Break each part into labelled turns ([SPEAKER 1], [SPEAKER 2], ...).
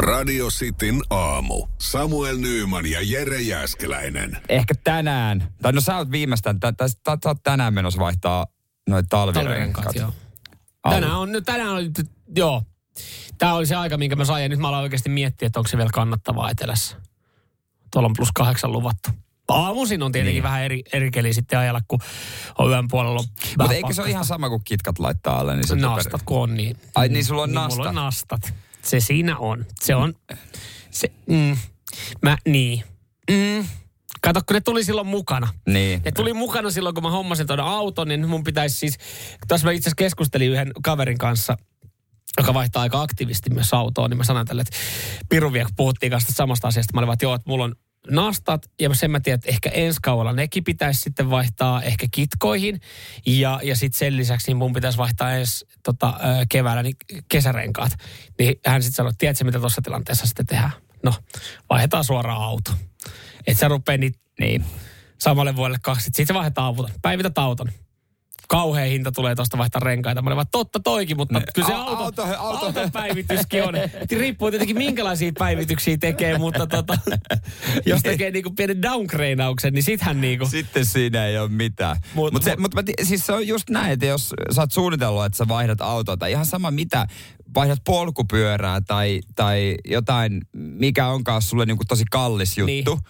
[SPEAKER 1] Radio Cityn aamu. Samuel Nyyman ja Jere Jäskeläinen.
[SPEAKER 2] Ehkä tänään, tai no sä oot viimeistään, tä, tä, tä, sä oot tänään menossa vaihtaa noita talvirenkaat.
[SPEAKER 3] Talvirenkaat, joo. Tänään on, nyt- tänään on, joo. Tämä oli se aika, minkä mä sain, ja nyt mä aloin oikeasti miettiä, että onko se vielä kannattavaa etelässä. Tuolla on plus kahdeksan luvattu. Aamuisin on tietenkin
[SPEAKER 2] Niin.
[SPEAKER 3] vähän eri, eri keli sitten ajalla, kun on yön puolella.
[SPEAKER 2] Mutta eikö se ole ihan sama kuin kitkat laittaa alle? Niin se
[SPEAKER 3] Nastat kun on, niin...
[SPEAKER 2] Ai niin, sulla on
[SPEAKER 3] Mulla
[SPEAKER 2] nastat.
[SPEAKER 3] on nastat. Se siinä on. Se on... Se, mm, mä, niin. Mm. Kato, kun ne tuli silloin mukana.
[SPEAKER 2] Niin.
[SPEAKER 3] Ne tuli mukana silloin, kun mä hommasin tuon auton, niin mun pitäisi siis... Tässä mä itse asiassa keskustelin yhden kaverin kanssa, joka vaihtaa aika aktiivisesti myös autoa, niin mä sanoin tälle, että Piru vielä, kun puhuttiin kanssa samasta asiasta, mä olin vaan, että joo, että mulla on nastat, ja sen mä tiedän, että ehkä ensi kaudella nekin pitäisi sitten vaihtaa ehkä kitkoihin, ja, ja sitten sen lisäksi niin mun pitäisi vaihtaa ensi tota, keväällä niin kesärenkaat. Niin hän sitten sanoi, että tiedätkö mitä tuossa tilanteessa sitten tehdään? No, vaihdetaan suoraan auto. Että sä rupee niitä
[SPEAKER 2] Niin.
[SPEAKER 3] samalle vuodelle kaksi. Sitten se vaihdetaan auton. Päivitä auton. Kauhea hinta tulee tuosta vaihtaa renkaita. Mä olin vaan, totta toikin, mutta
[SPEAKER 2] Ne-
[SPEAKER 3] kyllä se
[SPEAKER 2] a-
[SPEAKER 3] auto,
[SPEAKER 2] auto- auto-
[SPEAKER 3] auton päivityskin on. Riippuu tietenkin minkälaisia päivityksiä tekee, mutta tota, jos tekee niinku pienen downgradeauksen, niin sittenhän niinku...
[SPEAKER 2] Sitten siinä ei ole mitään.
[SPEAKER 3] Mut-
[SPEAKER 2] Mutta
[SPEAKER 3] mut-
[SPEAKER 2] mut, mut, siis se on just näin, että jos sä oot suunnitellut, että sä vaihdat autoa tai ihan sama mitä, vaihdat polkupyörää tai, tai jotain, mikä onkaan sulle niinku tosi kallis juttu, niin.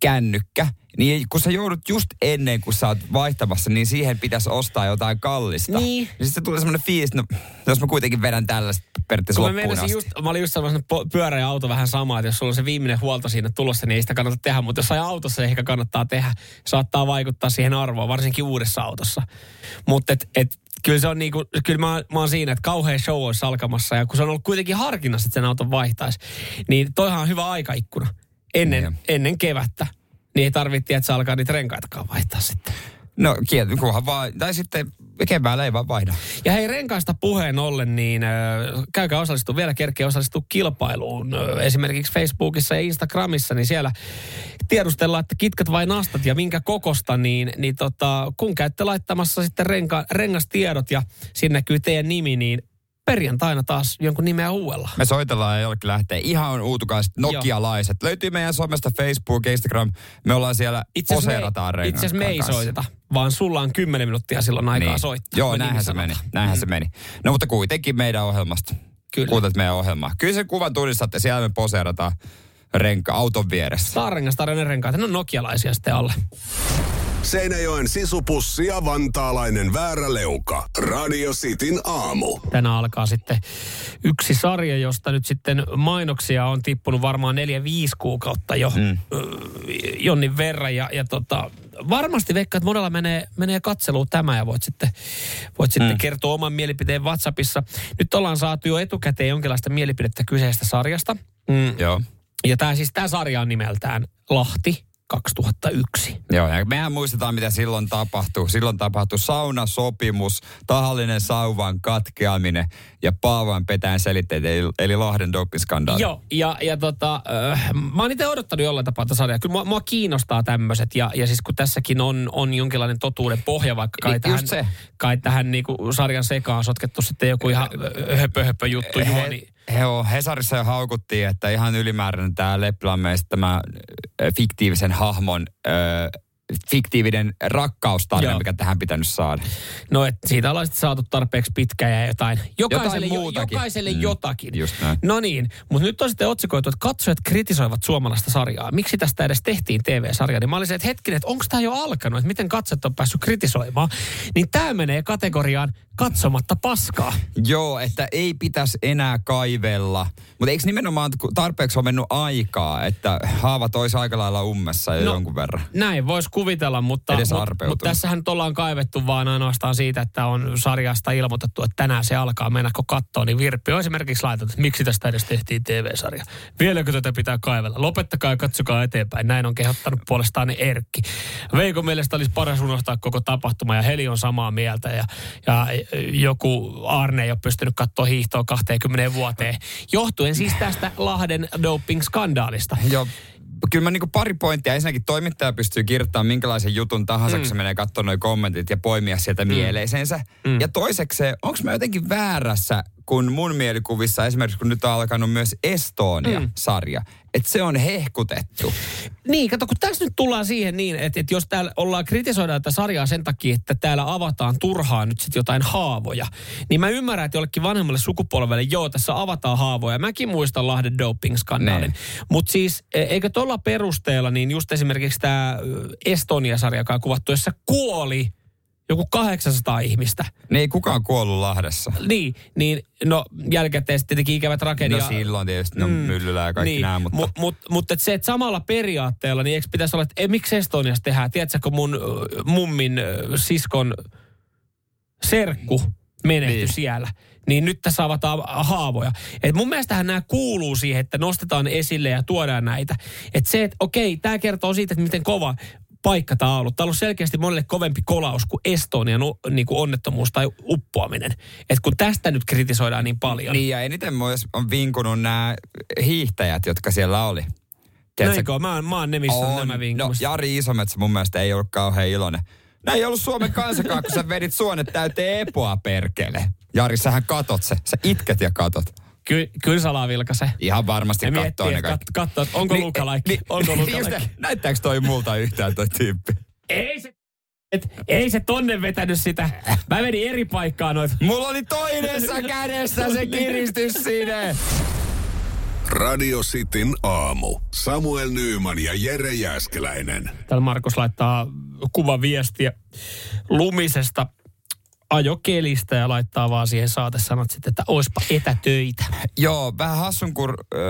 [SPEAKER 2] Kännykkä, niin kun sä joudut just ennen kuin sä oot vaihtamassa, niin siihen pitäisi ostaa jotain kallista.
[SPEAKER 3] Niin.
[SPEAKER 2] Ja sitten tulee semmoinen fiilis, no jos mä kuitenkin vedän tällaista periaatteessa
[SPEAKER 3] Kun mä,
[SPEAKER 2] loppuun
[SPEAKER 3] meinasin
[SPEAKER 2] asti.
[SPEAKER 3] just, mä olin just sellainen pyörä ja auto vähän sama, että jos sulla on se viimeinen huolto siinä tulossa, niin ei sitä kannata tehdä. Mutta jos autossa, niin ehkä kannattaa tehdä. Saattaa vaikuttaa siihen arvoon, varsinkin uudessa autossa. Mutta et, et, kyllä se on niinku, kyllä mä, mä oon siinä, että kauhean show olisi alkamassa. Ja kun se on ollut kuitenkin harkinnassa, että sen auton vaihtaisi, niin toihan on hyvä aikaikkuna ennen,
[SPEAKER 2] Niin.
[SPEAKER 3] ennen kevättä. Niin tarvitse, että se alkaa niitä renkaitakaan vaihtaa sitten.
[SPEAKER 2] No kieltä, kunhan vaan, tai sitten keväällä ei vaan vaihda.
[SPEAKER 3] Ja hei renkaista puheen ollen, niin äh, käykää osallistua, vielä kerkeä osallistua kilpailuun. Äh, esimerkiksi Facebookissa ja Instagramissa, niin siellä tiedustellaan, että kitkat vai nastat ja minkä kokosta, niin, niin tota, kun käytte laittamassa sitten renka, rengastiedot ja sinne näkyy teidän nimi, niin perjantaina taas jonkun nimeä uudella.
[SPEAKER 2] Me soitellaan ja jollekin lähtee ihan uutukaiset nokialaiset. Löytyy meidän somesta Facebook, Instagram. Me ollaan siellä,
[SPEAKER 3] Itse asiassa me,
[SPEAKER 2] poseerataan
[SPEAKER 3] itse asiassa me ei
[SPEAKER 2] kanssa.
[SPEAKER 3] soiteta, vaan sulla on 10 minuuttia silloin aikaa
[SPEAKER 2] Niin.
[SPEAKER 3] soittaa.
[SPEAKER 2] Joo, näinhän se meni. Näinhän se meni. No mutta kuitenkin meidän ohjelmasta.
[SPEAKER 3] Kyllä.
[SPEAKER 2] Kuuntelet meidän ohjelmaa. Kyllä sen kuvan tunnistatte, siellä me poseerataan renka auton vieressä.
[SPEAKER 3] Starrengas tarjoinen renkaat, ne on nokialaisia sitten alle.
[SPEAKER 1] Seinäjoen sisupussi ja vantaalainen vääräleuka. Radio Cityn aamu.
[SPEAKER 3] tänään alkaa sitten yksi sarja, josta nyt sitten mainoksia on tippunut varmaan neljä, viisi kuukautta jo mm. jonnin verran. Ja, ja tota, varmasti veikkaan, että monella menee, menee katseluun tämä ja voit sitten, voit sitten mm. kertoa oman mielipiteen WhatsAppissa. Nyt ollaan saatu jo etukäteen jonkinlaista mielipidettä kyseisestä sarjasta. Mm.
[SPEAKER 2] Joo.
[SPEAKER 3] Ja tämä siis, tämä sarja on nimeltään Lahti 2001.
[SPEAKER 2] Joo, ja mehän muistetaan, mitä silloin tapahtui. Silloin tapahtui saunasopimus, tahallinen sauvan katkeaminen ja Paavan petään selitteet, eli, eli Lahden doppiskandaali.
[SPEAKER 3] Joo, ja, ja tota, äh, mä oon itse odottanut jollain tapaa tätä sarjaa. Kyllä mua, mua kiinnostaa tämmöiset, ja, ja siis kun tässäkin on, on jonkinlainen totuuden pohja, vaikka kai
[SPEAKER 2] Niin,
[SPEAKER 3] tähän,
[SPEAKER 2] just se.
[SPEAKER 3] kai tähän niinku sarjan sekaan sotkettu sitten joku ihan höpö, höpö juttu
[SPEAKER 2] He,
[SPEAKER 3] juoni.
[SPEAKER 2] On, Hesarissa jo haukuttiin, että ihan ylimääräinen tämä Leppilamme tämä fiktiivisen hahmon ö, fiktiivinen rakkaustarina,
[SPEAKER 3] Joo.
[SPEAKER 2] mikä tähän pitänyt saada.
[SPEAKER 3] No, et siitä ollaan sitten saatu tarpeeksi pitkä ja jotain. Jokaiselle,
[SPEAKER 2] Jotain
[SPEAKER 3] jo,
[SPEAKER 2] muutakin.
[SPEAKER 3] jokaiselle
[SPEAKER 2] Mm,
[SPEAKER 3] jotakin. No niin, mutta nyt on sitten otsikoitu, että katsojat kritisoivat suomalaista sarjaa. Miksi tästä edes tehtiin TV-sarja? Niin mä olisin, että hetkinen, että onko tämä jo alkanut, että miten katsojat on päässyt kritisoimaan. Niin tämä menee kategoriaan katsomatta paskaa.
[SPEAKER 2] Joo, että ei pitäisi enää kaivella. Mutta eikö nimenomaan tarpeeksi on mennyt aikaa, että haavat olisi aika lailla ummessa jo
[SPEAKER 3] No,
[SPEAKER 2] jonkun verran?
[SPEAKER 3] Näin voisi kuvitella, mutta,
[SPEAKER 2] Edes
[SPEAKER 3] mutta,
[SPEAKER 2] arpeutunut.
[SPEAKER 3] mutta tässähän nyt ollaan kaivettu vaan ainoastaan siitä, että on sarjasta ilmoitettu, että tänään se alkaa. Mennäkö kattoon, niin Virppi on esimerkiksi laitettu, että miksi tästä edes tehtiin TV-sarja. Vieläkö tätä pitää kaivella? Lopettakaa ja katsokaa eteenpäin. Näin on kehottanut puolestaan Erkki. Veikon mielestä olisi paras unohtaa koko tapahtuma ja Heli on samaa mieltä. Ja, ja joku Arne ei ole pystynyt katsoa hiihtoa 20 vuoteen. Johtuen siis tästä Lahden doping-skandaalista.
[SPEAKER 2] Joo, kyllä mä niinku pari pointtia. Ensinnäkin toimittaja pystyy kirjoittamaan minkälaisen jutun tahansa, mm. kun se menee katsomaan nuo kommentit ja poimia sieltä mm. mieleisensä. Mm. Ja toiseksi, onko mä jotenkin väärässä, kun mun mielikuvissa esimerkiksi, kun nyt on alkanut myös Estonia-sarja, mm. Että se on hehkutettu.
[SPEAKER 3] Niin, kato, kun tässä nyt tullaan siihen niin, että, että jos täällä ollaan kritisoidaan tätä sarjaa sen takia, että täällä avataan turhaan nyt sitten jotain haavoja, niin mä ymmärrän, että jollekin vanhemmalle sukupolvelle, joo, tässä avataan haavoja. Mäkin muistan Lahden doping-skandaalin. Mutta siis, e- eikö tuolla perusteella, niin just esimerkiksi tämä Estonia-sarja, joka on kuvattu, jossa kuoli joku 800 ihmistä.
[SPEAKER 2] Niin ei kukaan kuollut Lahdessa.
[SPEAKER 3] Niin, niin no jälkikäteen sitten tietenkin ikävä tragedia.
[SPEAKER 2] No silloin tietysti, no mm, myllyllä ja kaikki niin, nämä, mutta...
[SPEAKER 3] Mutta mut, mut, et se, että samalla periaatteella, niin eikö pitäisi olla, että ei, miksi Estoniassa tehdään? Tiedätkö, kun mun mummin siskon serkku menehtyi niin. siellä, niin nyt tässä avataan haavoja. Et mun mielestähän nämä kuuluu siihen, että nostetaan esille ja tuodaan näitä. Että se, että okei, tämä kertoo siitä, että miten kova paikka tämä on ollut. Tämä on ollut selkeästi monelle kovempi kolaus kuin Estonian niin kuin onnettomuus tai uppoaminen. Et kun tästä nyt kritisoidaan niin paljon.
[SPEAKER 2] Niin ja eniten myös on vinkunut nämä hiihtäjät, jotka siellä oli.
[SPEAKER 3] Näinkö? Mä, mä oon ne, missä on, on nämä vinkumassa.
[SPEAKER 2] No Jari Isometsä mun mielestä ei ollut kauhean iloinen. Näin ei ollut Suomen kansakaan, kun sä vedit suonet täyteen epoa perkele. Jari, sähän katot se. Sä itket ja katot.
[SPEAKER 3] Ky, kyllä salaa vilkaise.
[SPEAKER 2] Ihan varmasti ja katsoo ne
[SPEAKER 3] kaikki. Kat, katso, onko niin, lukalaikki? Niin, onko lukalaikki?
[SPEAKER 2] Näyttääkö toi multa yhtään toi tyyppi?
[SPEAKER 3] Ei se et, ei se tonne vetänyt sitä. Mä menin eri paikkaan noit.
[SPEAKER 2] Mulla oli toinessa kädessä se kiristys siinä.
[SPEAKER 1] Radio Cityn aamu. Samuel Nyyman ja Jere Jäskeläinen.
[SPEAKER 3] Täällä Markus laittaa kuvaviestiä lumisesta ajokelistä ja laittaa vaan siihen saatesanat sitten, että oispa etätöitä.
[SPEAKER 2] Joo, vähän hassun kur, äh,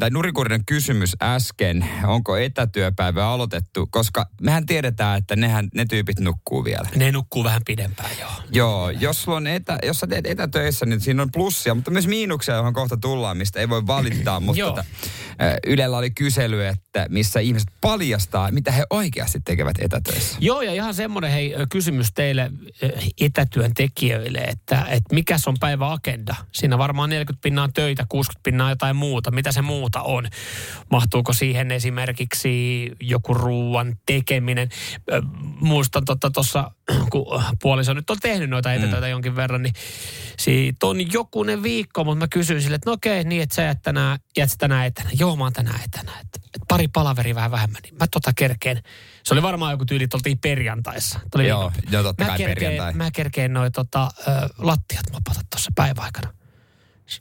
[SPEAKER 2] tai nurikurinen kysymys äsken, onko etätyöpäivä aloitettu, koska mehän tiedetään, että nehän, ne tyypit nukkuu vielä.
[SPEAKER 3] Ne nukkuu vähän pidempään, joo.
[SPEAKER 2] Joo, jos, sulla on etä, jos sä teet etätöissä, niin siinä on plussia, mutta myös miinuksia, johon kohta tullaan, mistä ei voi valittaa. mutta tota, äh, Ylellä oli kysely, että missä ihmiset paljastaa, mitä he oikeasti tekevät etätöissä.
[SPEAKER 3] Joo, ja ihan semmoinen hei, kysymys teille etä etätyöntekijöille, että, että mikä on päivä agenda. Siinä varmaan 40 pinnaa töitä, 60 pinnaa jotain muuta. Mitä se muuta on? Mahtuuko siihen esimerkiksi joku ruuan tekeminen? Muistan tuossa, tota, kun puoliso nyt on tehnyt noita mm. etätöitä mm. jonkin verran, niin siitä on jokunen viikko, mutta mä kysyin sille, että no okei, niin että sä jäät tänään, jäät tänään etänä. Joo, mä oon tänään etänä. Että, että pari palaveri vähän vähemmän, niin mä tota kerkeen. Se oli varmaan joku tyyli, että oltiin perjantaissa.
[SPEAKER 2] Oli joo, joo, totta
[SPEAKER 3] mä
[SPEAKER 2] kai
[SPEAKER 3] kerkeen,
[SPEAKER 2] perjantai.
[SPEAKER 3] Mä kerkeen noin tota, ö, lattiat mopata tuossa päiväaikana.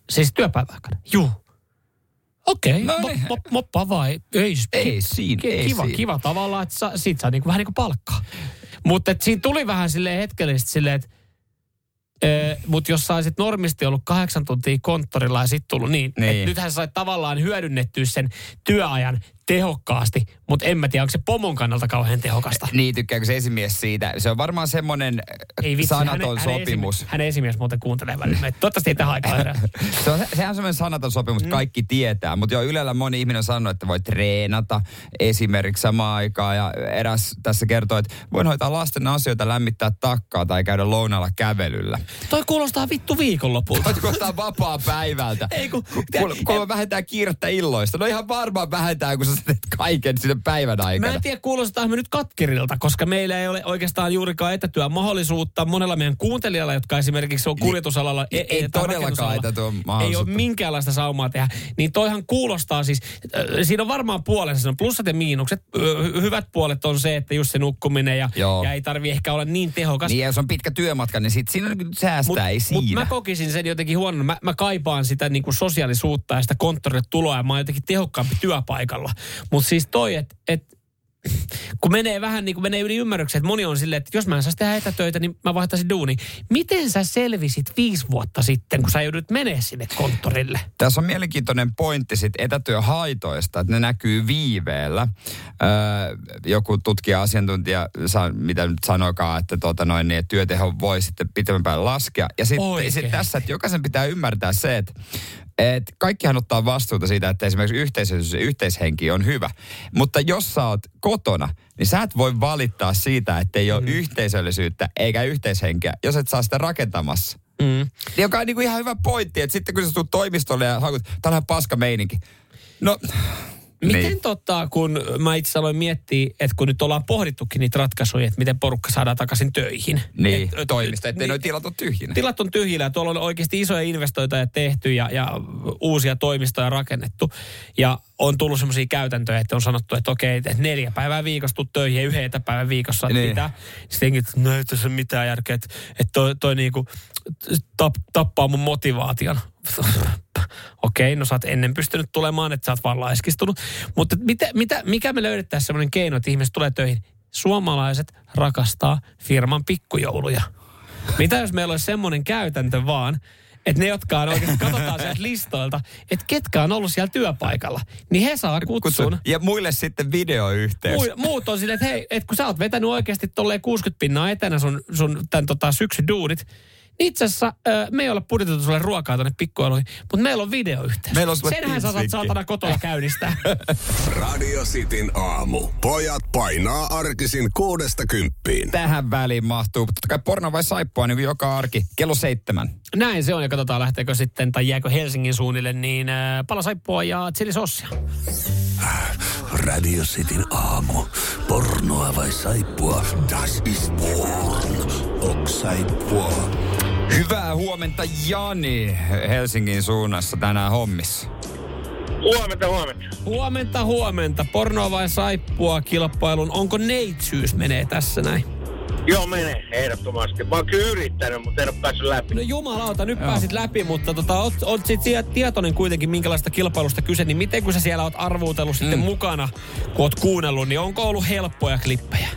[SPEAKER 3] Siis työpäiväaikana. Juu. Okei, okay, no niin. mop, moppa vai? Ei,
[SPEAKER 2] ei siinä,
[SPEAKER 3] ei
[SPEAKER 2] kiva,
[SPEAKER 3] siinä. kiva tavallaan, että sa, sit saa niinku, vähän niin kuin palkkaa. Mutta siinä tuli vähän silleen hetkellisesti silleen, että mutta jos saisit normisti ollut kahdeksan tuntia konttorilla ja sitten tullut niin, niin. että nythän sä sait tavallaan hyödynnettyä sen työajan tehokkaasti, mutta en mä tiedä, onko se pomon kannalta kauhean tehokasta.
[SPEAKER 2] Niin, tykkääkö se esimies siitä? Se on varmaan semmoinen ei vitsi, sanaton hänen, sopimus.
[SPEAKER 3] Hänen, hänen esimies muuten kuuntelee välillä. Toivottavasti ei tähän aikaan
[SPEAKER 2] se on, Sehän on semmoinen sanaton sopimus, mm. kaikki tietää. Mutta jo Ylellä moni ihminen on sanonut, että voi treenata esimerkiksi samaan aikaan. Ja eräs tässä kertoo, että voin hoitaa lasten asioita, lämmittää takkaa tai käydä lounalla kävelyllä.
[SPEAKER 3] Toi kuulostaa vittu viikonlopulta.
[SPEAKER 2] Toi kuulostaa vapaa päivältä.
[SPEAKER 3] ei kun...
[SPEAKER 2] Kun, kun vähentää kiirettä illoista. No ihan varmaan vähentää, kun sä teet kaiken sinne päivän aikana.
[SPEAKER 3] Mä en tiedä, kuulostaa me nyt katkerilta, koska meillä ei ole oikeastaan juurikaan etätyön mahdollisuutta. Monella meidän kuuntelijalla, jotka esimerkiksi on kuljetusalalla...
[SPEAKER 2] Ei, ei, ei todellakaan etätyön
[SPEAKER 3] Ei ole minkäänlaista saumaa tehdä. Niin toihan kuulostaa siis... Äh, siinä on varmaan puolensa. On plussat ja miinukset. Hyvät puolet on se, että just se nukkuminen ja, ja ei tarvi ehkä olla niin tehokas.
[SPEAKER 2] Niin, jos on pitkä työmatka, niin sit siinä säästää, mut, ei siinä. Mutta
[SPEAKER 3] mä kokisin sen jotenkin huonon. Mä, mä kaipaan sitä niin kuin sosiaalisuutta ja sitä konttorille tuloa ja mä oon jotenkin tehokkaampi työpaikalla. Mutta siis toi, että et, kun menee vähän niin kuin menee yli ymmärryksen, että moni on silleen, että jos mä en saisi tehdä etätöitä, niin mä vaihtaisin duuni. Miten sä selvisit viisi vuotta sitten, kun sä joudut menee sinne konttorille?
[SPEAKER 2] Tässä on mielenkiintoinen pointti sit etätyöhaitoista, että ne näkyy viiveellä. Öö, joku tutkija asiantuntija, mitä nyt sanoikaan, että tota noin, niin, että työteho voi sitten pitemmän päälle laskea. Ja sitten sit tässä, että jokaisen pitää ymmärtää se, että et kaikkihan ottaa vastuuta siitä, että esimerkiksi yhteisöllisyys ja yhteishenki on hyvä. Mutta jos sä oot kotona, niin sä et voi valittaa siitä, että ei ole mm. yhteisöllisyyttä eikä yhteishenkeä, jos et saa sitä rakentamassa.
[SPEAKER 3] Mm.
[SPEAKER 2] Joka on niinku ihan hyvä pointti, että sitten kun sä tulet toimistolle ja hakut, tää on paska meininki. No,
[SPEAKER 3] Miten
[SPEAKER 2] niin.
[SPEAKER 3] tota, kun mä itse aloin miettiä, että kun nyt ollaan pohdittukin niitä ratkaisuja, että miten porukka saadaan takaisin töihin.
[SPEAKER 2] Niin,
[SPEAKER 3] Et-
[SPEAKER 2] toimisto, ettei
[SPEAKER 3] niin,
[SPEAKER 2] noi tilat ole tyhjinä.
[SPEAKER 3] Tilat on tyhjillä ja tuolla on oikeasti isoja investointeja tehty ja, ja uusia toimistoja rakennettu. Ja on tullut semmoisia käytäntöjä, että on sanottu, että okei, että neljä päivää viikossa tuu töihin ja yhden etäpäivän viikossa.
[SPEAKER 2] Niin.
[SPEAKER 3] mitä? Sitten että no ei tässä ole mitään järkeä, että, että toi, toi niinku tap, tappaa mun motivaation. Okei, no sä oot ennen pystynyt tulemaan, että sä oot vaan laiskistunut. Mutta mitä, mitä, mikä me löydettäisiin semmoinen keino, että ihmiset tulee töihin? Suomalaiset rakastaa firman pikkujouluja. Mitä jos meillä olisi semmoinen käytäntö vaan, että ne, jotka on oikeasti, katsotaan sieltä listoilta, että ketkä on ollut siellä työpaikalla, niin he saa kutsun.
[SPEAKER 2] Ja muille sitten videoyhteys.
[SPEAKER 3] Muu- Muut on silleen, että hei, että kun sä oot vetänyt oikeasti tolleen 60 pinnaa etänä sun, sun tämän tota, syksyn duunit, niin itse asiassa me ei ole budjetoitu sulle ruokaa tonne pikkueluihin, mutta meillä on videoyhteys.
[SPEAKER 2] Meillä on
[SPEAKER 3] Senhän sä saat saatana kotona käynnistää.
[SPEAKER 1] Radio Cityn aamu. Pojat painaa arkisin kuudesta kymppiin.
[SPEAKER 2] Tähän väliin mahtuu. Totta kai porno vai saippua niin kuin joka arki. Kello seitsemän.
[SPEAKER 3] Näin se on ja katsotaan lähteekö sitten tai jääkö Helsingin suunnille niin äh, palasaippua ja chilisossia.
[SPEAKER 1] Radio Cityn aamu. Pornoa vai saippua? Das ist porn. Ok saippua.
[SPEAKER 2] Hyvää huomenta Jani Helsingin suunnassa tänään hommissa.
[SPEAKER 4] Huomenta, huomenta.
[SPEAKER 3] Huomenta, huomenta. Pornoa vai saippua kilpailun. Onko neitsyys menee tässä näin?
[SPEAKER 4] Joo, menee ehdottomasti. Mä oon kyllä yrittänyt, mutta en ole päässyt läpi.
[SPEAKER 3] No jumalauta, nyt
[SPEAKER 2] Joo.
[SPEAKER 3] pääsit läpi, mutta tota, oot, oot sit siellä tietoinen kuitenkin, minkälaista kilpailusta kyse, niin miten kun sä siellä oot arvuutellut sitten
[SPEAKER 2] Mm.
[SPEAKER 3] mukana, kun oot kuunnellut, niin onko ollut helppoja klippejä?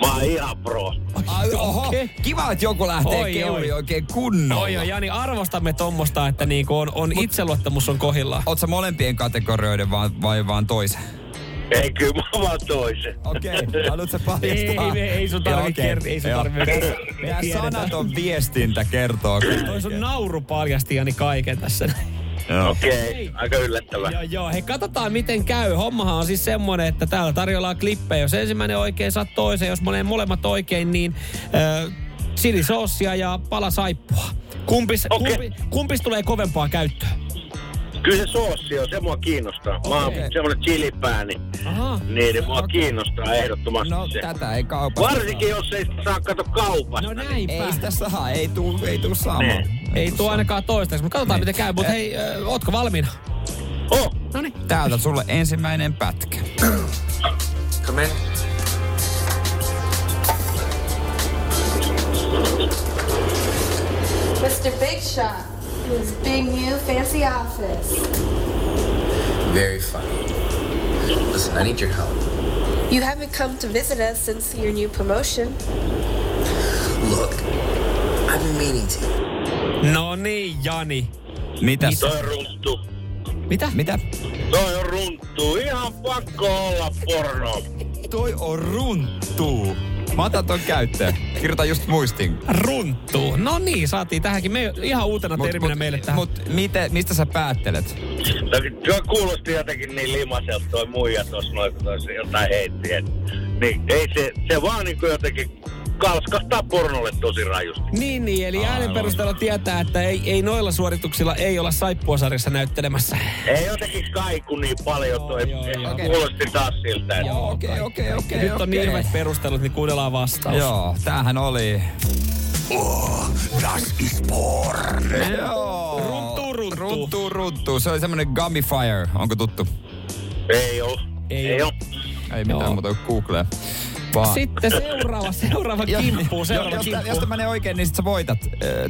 [SPEAKER 4] Mä oon ihan pro.
[SPEAKER 2] Ai, oho,
[SPEAKER 3] Okei.
[SPEAKER 2] kiva, että joku lähtee
[SPEAKER 3] Oi,
[SPEAKER 2] keuli
[SPEAKER 3] oi.
[SPEAKER 2] oikein kunnolla.
[SPEAKER 3] Oi, oi, Jani, arvostamme tommosta, että niinku on, on itseluottamus on kohillaan.
[SPEAKER 2] Oot sä molempien kategorioiden vaan, vai vaan toisen?
[SPEAKER 4] Ei, kyllä mä vaan toisen.
[SPEAKER 2] Okei, okay. haluatko sä paljastaa?
[SPEAKER 3] Ei, ei, ei sun tarvi
[SPEAKER 2] okei.
[SPEAKER 3] kert- ei sun tarvi
[SPEAKER 2] Tää sanaton viestintä kertoo.
[SPEAKER 3] Toi sun nauru paljasti Jani kaiken tässä.
[SPEAKER 2] Joo.
[SPEAKER 4] Okei, okay, aika yllättävää.
[SPEAKER 3] Joo, joo. Hei, katsotaan miten käy. Hommahan on siis semmonen, että täällä tarjolla klippejä. Jos ensimmäinen oikein, saat toisen. Jos monen molemmat oikein, niin äh, chilisoosia ja pala saippua. Kumpis,
[SPEAKER 4] Okei.
[SPEAKER 3] kumpi, kumpis tulee kovempaa käyttöön?
[SPEAKER 4] Kyllä se soossi on, se mua kiinnostaa. Mä oon semmonen chilipää, niin,
[SPEAKER 3] Aha.
[SPEAKER 4] niin, niin mua
[SPEAKER 2] Okei.
[SPEAKER 4] kiinnostaa ehdottomasti
[SPEAKER 2] No
[SPEAKER 4] se.
[SPEAKER 2] tätä ei kaupasta
[SPEAKER 4] Varsinkin jos ei sitä saa kato kaupasta.
[SPEAKER 3] No
[SPEAKER 4] niin-
[SPEAKER 3] näinpä.
[SPEAKER 2] Ei sitä saa, ei tuu, ei tuu saamaan.
[SPEAKER 4] Niin.
[SPEAKER 3] Ei tuo ainakaan toistaiseksi, mutta katsotaan
[SPEAKER 2] Niin.
[SPEAKER 3] miten käy. Mutta hei, äh, ootko valmiina?
[SPEAKER 4] Oh,
[SPEAKER 3] No niin.
[SPEAKER 2] Täältä sulle ensimmäinen pätkä.
[SPEAKER 5] Come in.
[SPEAKER 6] Mr. Big Shot, his big new fancy office.
[SPEAKER 5] Very funny. Listen, I need your help.
[SPEAKER 6] You haven't come to visit us since your new promotion.
[SPEAKER 5] Look, I've been meaning to.
[SPEAKER 3] No niin, Jani.
[SPEAKER 2] Mitäs?
[SPEAKER 4] toi on runttu.
[SPEAKER 3] Mitä?
[SPEAKER 2] Mitä?
[SPEAKER 4] Toi on runttu. Ihan pakko olla porno.
[SPEAKER 2] Toi on runttuu. Mä otan ton käyttöön. Kirjoitan just muistin.
[SPEAKER 3] Runttuu. No niin, saatiin tähänkin me, ihan uutena terminä meille tähän.
[SPEAKER 2] Mut miten, mistä sä päättelet?
[SPEAKER 4] Tuo kuulosti jotenkin niin limaselta toi muija tuossa noin, kun jotain heitti. et- Niin ei se, se vaan niinku jotenkin kalskahtaa pornolle tosi rajusti.
[SPEAKER 3] Niin, niin, eli äänen perusteella tietää, että ei, ei noilla suorituksilla ei olla saippuasarjassa näyttelemässä.
[SPEAKER 4] Ei jotenkin kaiku niin paljon toi.
[SPEAKER 3] Joo, joo, joo.
[SPEAKER 4] Kuulosti taas siltä. että-
[SPEAKER 2] Okei, okei, okei.
[SPEAKER 3] Nyt on niin hyvät perustelut, niin kuunnellaan vastaus.
[SPEAKER 2] Joo, tämähän oli...
[SPEAKER 1] Oh, das ist porn.
[SPEAKER 2] Joo.
[SPEAKER 3] Runtuu, runtuu.
[SPEAKER 2] Runtuu, runtuu. Se oli semmonen Gummy Fire. Onko tuttu?
[SPEAKER 4] Ei oo.
[SPEAKER 3] Ei
[SPEAKER 4] Ei
[SPEAKER 3] oo.
[SPEAKER 2] Ei mitään
[SPEAKER 3] Joo.
[SPEAKER 2] muuta kuin Google. Vaan.
[SPEAKER 3] Sitten seuraava, seuraava
[SPEAKER 2] Jos-
[SPEAKER 3] kimppu, seuraava
[SPEAKER 2] jos,
[SPEAKER 3] kimppu.
[SPEAKER 2] jos tää menee oikein, niin sit sä voitat.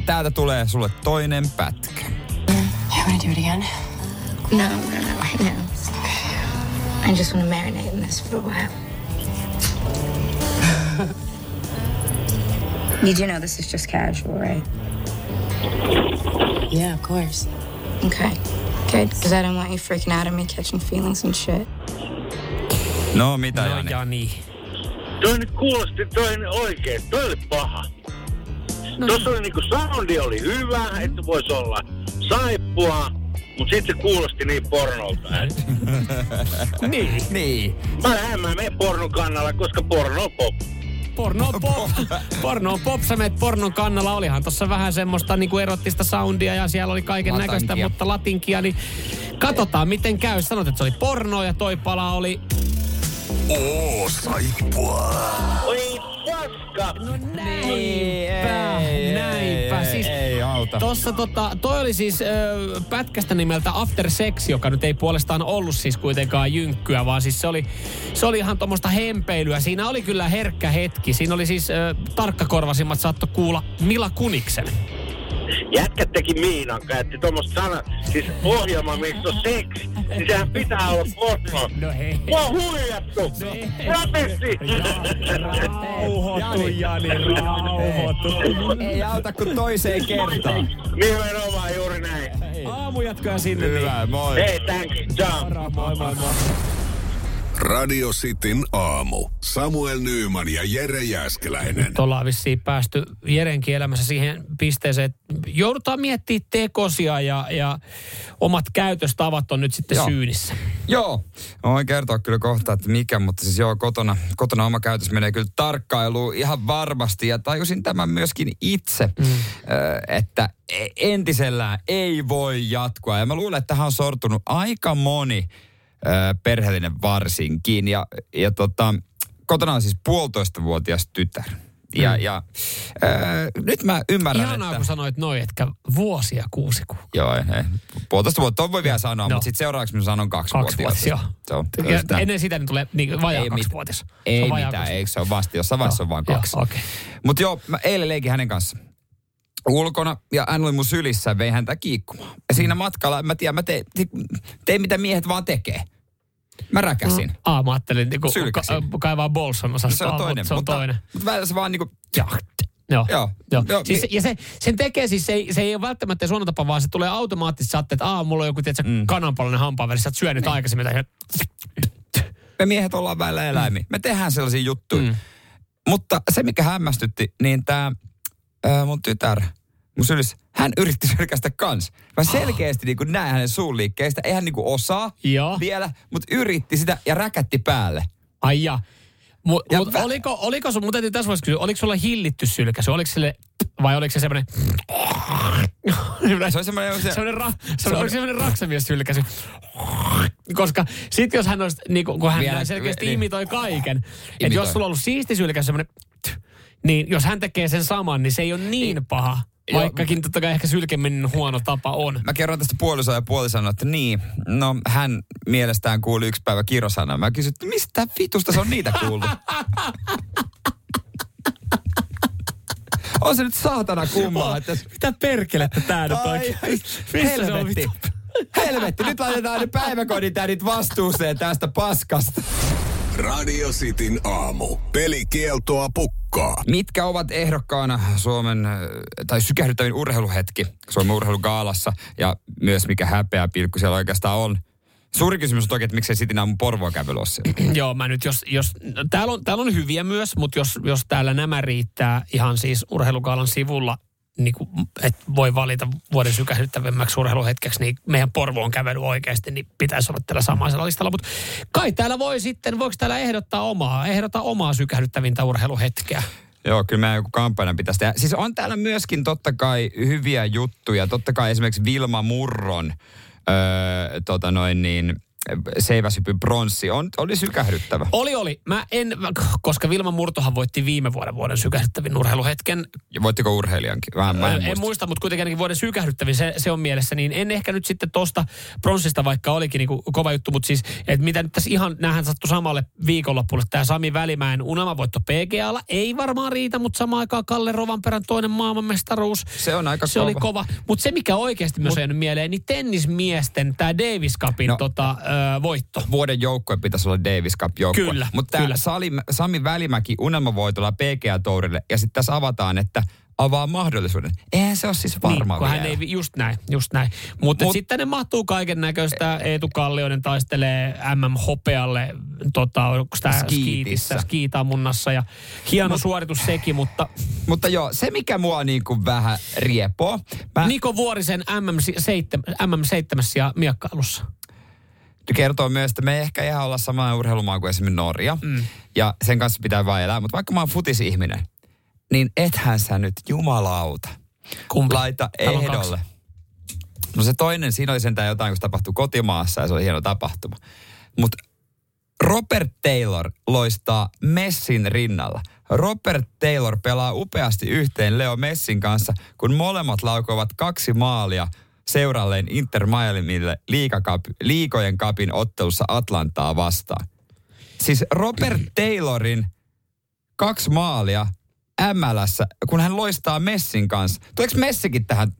[SPEAKER 2] Täältä tulee sulle toinen pätkä.
[SPEAKER 7] You want to do it again?
[SPEAKER 8] No, no, no, no. I just want to marinate in this for a while.
[SPEAKER 7] You do know this is just casual, right?
[SPEAKER 6] Yeah, of course.
[SPEAKER 7] Okay. Good, because I don't want you freaking out on me catching feelings and shit.
[SPEAKER 2] No mitä
[SPEAKER 3] No
[SPEAKER 2] Jani?
[SPEAKER 3] Jani.
[SPEAKER 4] Toi nyt kuulosti, toi nyt oikein, toi oli paha. No. Tuossa oli niinku soundi oli hyvä, että voisi olla saippua, mutta sitten se kuulosti niin pornolta.
[SPEAKER 3] Niin.
[SPEAKER 2] Niin.
[SPEAKER 4] Mä en mä mene pornon kannalla, koska porno on pop.
[SPEAKER 3] Porno on pop. Porno on pop. Sä meet pornon kannalla. Olihan tuossa vähän semmoista niinku erottista soundia ja siellä oli kaiken näköistä, mutta latinkia. Niin katsotaan miten käy. Sanoit, että se oli porno ja toi pala oli...
[SPEAKER 1] Oo, saippua.
[SPEAKER 4] Oi paska!
[SPEAKER 3] Näinpä, näinpä.
[SPEAKER 2] ei,
[SPEAKER 3] siis
[SPEAKER 2] ei auta.
[SPEAKER 3] Tossa tota, toi oli siis ö, pätkästä nimeltä After Sex, joka nyt ei puolestaan ollut siis kuitenkaan jynkkyä, vaan siis se oli, se oli ihan tuommoista hempeilyä. Siinä oli kyllä herkkä hetki. Siinä oli siis ö, tarkkakorvasimmat saatto kuulla Mila Kuniksen.
[SPEAKER 4] Jätkät teki Miinan, käytti tuommoista sana, siis ohjelma, missä on seksi, niin sehän pitää olla porno.
[SPEAKER 3] No hei.
[SPEAKER 4] Mua on huijattu! Ratisti!
[SPEAKER 3] Rauhoitu, Jani, rauhoitu.
[SPEAKER 2] Ei auta kuin toiseen kertaan.
[SPEAKER 4] Nimenomaan juuri näin.
[SPEAKER 3] Aamujatkoja sinne. Niin.
[SPEAKER 2] Hyvä, moi.
[SPEAKER 4] Hei, thank you. Ciao.
[SPEAKER 3] Moi, moi, moi.
[SPEAKER 1] Radio Cityn aamu. Samuel Nyyman ja Jere Jäskeläinen.
[SPEAKER 3] Nyt ollaan vissiin päästy Jerenkin elämässä siihen pisteeseen, että joudutaan miettimään tekosia ja, ja omat käytöstavat on nyt sitten
[SPEAKER 2] Joo.
[SPEAKER 3] syynissä.
[SPEAKER 2] Joo, mä voin kertoa kyllä kohta, että mikä, mutta siis joo, kotona, kotona oma käytös menee kyllä tarkkailuun ihan varmasti. Ja tajusin tämän myöskin itse, mm. että e- entisellään ei voi jatkua. Ja mä luulen, että tähän on sortunut aika moni perheellinen varsinkin. Ja, ja tota, kotona on siis puolitoistavuotias tytär. Ja, ja ö, nyt mä ymmärrän,
[SPEAKER 3] Ihanaa,
[SPEAKER 2] että...
[SPEAKER 3] kun sanoit noin, etkä vuosia kuusi kuukautta.
[SPEAKER 2] Joo, ei, ei. puolitoista vuotta, ton voi vielä sanoa,
[SPEAKER 3] No.
[SPEAKER 2] mutta sitten seuraavaksi mä sanon kaksi,
[SPEAKER 3] Kaksi vuotta, joo.
[SPEAKER 2] Se on,
[SPEAKER 3] Ja
[SPEAKER 2] sitä-
[SPEAKER 3] ennen sitä niin tulee niin vajaa
[SPEAKER 2] Ei
[SPEAKER 3] kaksi. Se
[SPEAKER 2] Ei
[SPEAKER 3] on
[SPEAKER 2] mitään, eikö se ole vasta, jossain vaiheessa on vaan
[SPEAKER 3] Joo,
[SPEAKER 2] kaksi.
[SPEAKER 3] okei.
[SPEAKER 2] Mutta joo, mä eilen leikin hänen kanssa ulkona ja hän oli mun sylissä ja vei häntä kiikkumaan. Ja
[SPEAKER 3] Mm.
[SPEAKER 2] siinä matkalla, mä tiedän, mä tein, tein mitä miehet vaan tekee. Mä räkäsin.
[SPEAKER 3] Mm. Aa, mä ajattelin niin
[SPEAKER 2] Sylkäsin.
[SPEAKER 3] ka- kaivaa Bolson osasta.
[SPEAKER 2] Se on toinen.
[SPEAKER 3] Se on
[SPEAKER 2] mutta,
[SPEAKER 3] toinen.
[SPEAKER 2] Mutta välillä se vaan niinku,
[SPEAKER 3] Joo. Joo.
[SPEAKER 2] Joo.
[SPEAKER 3] Joo.
[SPEAKER 2] Joo,
[SPEAKER 3] Siis,
[SPEAKER 2] mi-
[SPEAKER 3] ja se, sen tekee siis, se ei, se ei ole välttämättä huono tapa, vaan se tulee automaattisesti, että aa, mulla on joku, tiedätkö, mm. kananpalainen hampaan välissä, sä oot syönyt aikaisemmin. Tai,
[SPEAKER 2] me miehet ollaan välillä eläimiä. Me tehdään sellaisia juttuja.
[SPEAKER 3] Mm.
[SPEAKER 2] Mutta se, mikä hämmästytti, niin tämä mun tytär, mun sylissä, hän yritti sylkästä kans. Mä selkeästi niin näen hänen suun liikkeistä. Ei hän niin osaa
[SPEAKER 3] Joo.
[SPEAKER 2] vielä, mutta yritti sitä ja räkätti päälle.
[SPEAKER 3] ai ja. Mut,
[SPEAKER 2] Ja
[SPEAKER 3] mut
[SPEAKER 2] vä-
[SPEAKER 3] oliko, oliko sun, mun täytyy tässä vaiheessa kysyä, oliko sulla hillitty sylkäsy? Oliko sille, vai oliko se semmoinen...
[SPEAKER 2] Se on semmoinen... Se,
[SPEAKER 3] Semmoinen, ra,
[SPEAKER 2] Se
[SPEAKER 3] semmoinen, semmoinen raksamies sylkäsy? Koska sit jos hän olisi, niin kun hän
[SPEAKER 2] Vielä-
[SPEAKER 3] selkeästi
[SPEAKER 2] niin.
[SPEAKER 3] imitoi kaiken. Että jos sulla on ollut siisti sylkäsy semmoinen, niin jos hän tekee sen saman, niin se ei ole niin paha. Vaikkakin totta kai ehkä sylkeminen huono tapa on.
[SPEAKER 2] Mä kerron tästä puolisoa ja puoli sanoi, että niin, no hän mielestään kuuli yksi päivä kirosana. Mä kysyin, että mistä vitusta se on niitä kuullut? on se nyt saatana kummaa, että...
[SPEAKER 3] Mitä perkelettä tää nyt oikein?
[SPEAKER 2] ai,
[SPEAKER 3] Missä se on?
[SPEAKER 2] Helvetti, nyt laitetaan ne päiväkodin tädit vastuuseen tästä paskasta.
[SPEAKER 1] Radio Cityn aamu. Pelikieltoa pukkaa.
[SPEAKER 2] Mitkä ovat ehdokkaana Suomen, äh, tai sykähdyttävin urheiluhetki Suomen urheilugaalassa ja myös mikä häpeä pilkku siellä oikeastaan on? Suuri kysymys on toki, että miksei Sitin aamun Porvoa kävely ole siellä.
[SPEAKER 3] Joo, mä nyt jos, jos täällä, on, täällä on hyviä myös, mutta jos, jos täällä nämä riittää ihan siis urheilukaalan sivulla, niin kuin, että voi valita vuoden sykähdyttävimmäksi urheiluhetkeksi, niin meidän Porvoon kävely oikeasti, niin pitäisi olla tällä samaisella listalla. Mutta kai täällä voi sitten, voiko täällä ehdottaa omaa, ehdottaa omaa sykähdyttävintä urheiluhetkeä?
[SPEAKER 2] Joo, kyllä meidän joku kampanja pitäisi tehdä. Siis on täällä myöskin totta kai hyviä juttuja. Totta kai esimerkiksi Vilma Murron öö, tota noin niin, seiväsypy bronssi on, oli sykähdyttävä.
[SPEAKER 3] Oli, oli. Mä en, koska Vilma Murtohan voitti viime vuoden vuoden sykähdyttävin urheiluhetken.
[SPEAKER 2] Ja voittiko urheilijankin? Vähän, mä en,
[SPEAKER 3] en, en
[SPEAKER 2] muista.
[SPEAKER 3] muista, mutta kuitenkin ainakin vuoden sykähdyttävin se, se on mielessä, niin en ehkä nyt sitten tosta pronssista, vaikka olikin niin kova juttu, mutta siis, että mitä nyt tässä ihan, näähän sattui samalle viikonloppuun, tämä Sami Välimäen unelmavoitto PGAlla, ei varmaan riitä, mutta samaan aikaan Kalle Rovanperän toinen maailmanmestaruus.
[SPEAKER 2] Se on aika
[SPEAKER 3] Se
[SPEAKER 2] kova.
[SPEAKER 3] oli kova. Mutta se, mikä oikeasti myös on jäänyt mieleen, niin tennismiesten, tämä Davis Cupin
[SPEAKER 2] No,
[SPEAKER 3] tota, ö, voitto.
[SPEAKER 2] Vuoden joukkue pitäisi olla Davis Cup joukkue.
[SPEAKER 3] Kyllä,
[SPEAKER 2] Mutta
[SPEAKER 3] kyllä.
[SPEAKER 2] Sali, Sami Välimäki unelmavoitolla PGA Tourille ja sitten tässä avataan, että avaa mahdollisuuden. Eihän se ole siis varma
[SPEAKER 3] niin,
[SPEAKER 2] vielä.
[SPEAKER 3] hän ei, just näin, just näin. Mutta
[SPEAKER 2] Mut-
[SPEAKER 3] sitten ne mahtuu kaiken näköistä. Eetu Kallioinen taistelee MM-hopealle tota, onko tää
[SPEAKER 2] Skiitissä.
[SPEAKER 3] skiitamunnassa ja hieno suoritus sekin, mutta
[SPEAKER 2] Mutta joo, se mikä mua niin kuin vähän riepoo. Mä,
[SPEAKER 3] Niko Vuorisen MM7, MM7 ja miekkailussa.
[SPEAKER 2] Kertoo myös, että me ei ehkä ihan olla sama urheilumaa kuin esimerkiksi Norja. Mm. Ja sen kanssa pitää vaan elää. Mutta vaikka mä oon futisihminen, niin ethän sä nyt jumalauta
[SPEAKER 3] Kumpi?
[SPEAKER 2] laita
[SPEAKER 3] Täällä
[SPEAKER 2] ehdolle. No se toinen, siinä oli sentään jotain, kun se tapahtui kotimaassa ja se oli hieno tapahtuma. Mutta Robert Taylor loistaa Messin rinnalla. Robert Taylor pelaa upeasti yhteen Leo Messin kanssa, kun molemmat laukoivat kaksi maalia seuralleen Inter Miamille liikakap, liikojen kapin ottelussa Atlantaa vastaan. Siis Robert Taylorin kaksi maalia MLssä, kun hän loistaa Messin kanssa. Tuleeko Messikin tähän?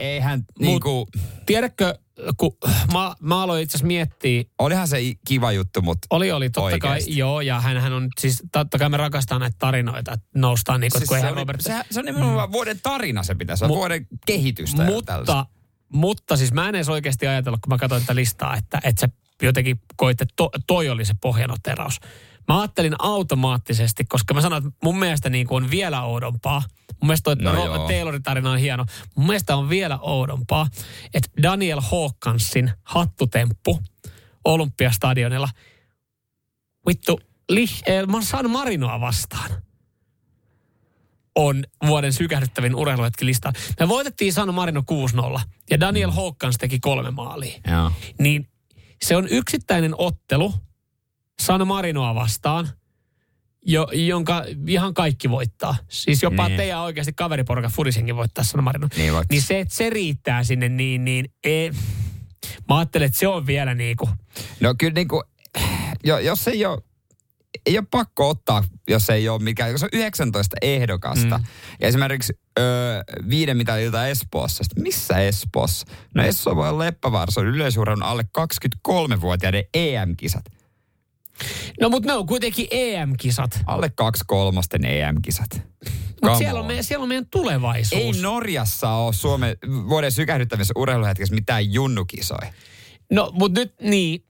[SPEAKER 2] Eihän
[SPEAKER 3] Mut-
[SPEAKER 2] niinku,
[SPEAKER 3] tiedätkö, kun mä, mä aloin itse asiassa miettiä,
[SPEAKER 2] olihan se kiva juttu, mutta
[SPEAKER 3] oli, oli, totta
[SPEAKER 2] Oikeesti.
[SPEAKER 3] kai, joo, ja hän on siis, totta kai me rakastaa näitä tarinoita, että noustaan niin kuin,
[SPEAKER 2] siis
[SPEAKER 3] kun
[SPEAKER 2] se, oli,
[SPEAKER 3] Robert...
[SPEAKER 2] se, se on nimenomaan vuoden tarina se pitäisi olla,
[SPEAKER 3] Mu-
[SPEAKER 2] vuoden kehitystä.
[SPEAKER 3] mutta, mutta siis mä en edes oikeasti ajatellut, kun mä katsoin tätä listaa, että, että se jotenkin koitte, että to, toi oli se pohjanoteraus. Mä ajattelin automaattisesti, koska mä sanoin, että mun mielestä niin kuin on vielä oudompaa. Mun mielestä toi
[SPEAKER 2] No.
[SPEAKER 3] Taylorin tarina on hieno. Mun mielestä on vielä oudompaa, että Daniel Hawkinsin hattutemppu Olympiastadionilla. Vittu, li, eh, mä oon saanut Marinoa vastaan on vuoden sykähdyttävin urheiluhetki listaan. Me voitettiin San Marino 6-0 ja Daniel Hawkins teki kolme maalia.
[SPEAKER 2] Joo.
[SPEAKER 3] Niin se on yksittäinen ottelu San Marinoa vastaan, jo, jonka ihan kaikki voittaa. Siis jopa
[SPEAKER 2] Niin.
[SPEAKER 3] teidän oikeasti kaveriporukan Fudisenkin voittaa San Marino.
[SPEAKER 2] Niin voittaa.
[SPEAKER 3] niin se, että se riittää sinne, niin, niin ei, mä ajattelen, että se on vielä niin kuin,
[SPEAKER 2] No kyllä niinku, jo, jos ei ole, ei ole pakko ottaa, jos ei ole mikään, jos on 19 ehdokasta. Mm. Ja esimerkiksi öö, viiden mitalilta Espoossa. Sitten Missä Espoossa? No Espoo voi olla Leppävaara, se on yleisurheilun alle 23-vuotiaiden EM-kisat.
[SPEAKER 3] No mutta ne on kuitenkin EM-kisat.
[SPEAKER 2] Alle kaksi kolmosten EM-kisat.
[SPEAKER 3] Mutta siellä on,
[SPEAKER 2] on.
[SPEAKER 3] meidän, siellä on meidän tulevaisuus.
[SPEAKER 2] Ei Norjassa ole Suomen vuoden sykähdyttävissä urheiluhetkessä mitään junnukisoja.
[SPEAKER 3] No, mutta nyt niin.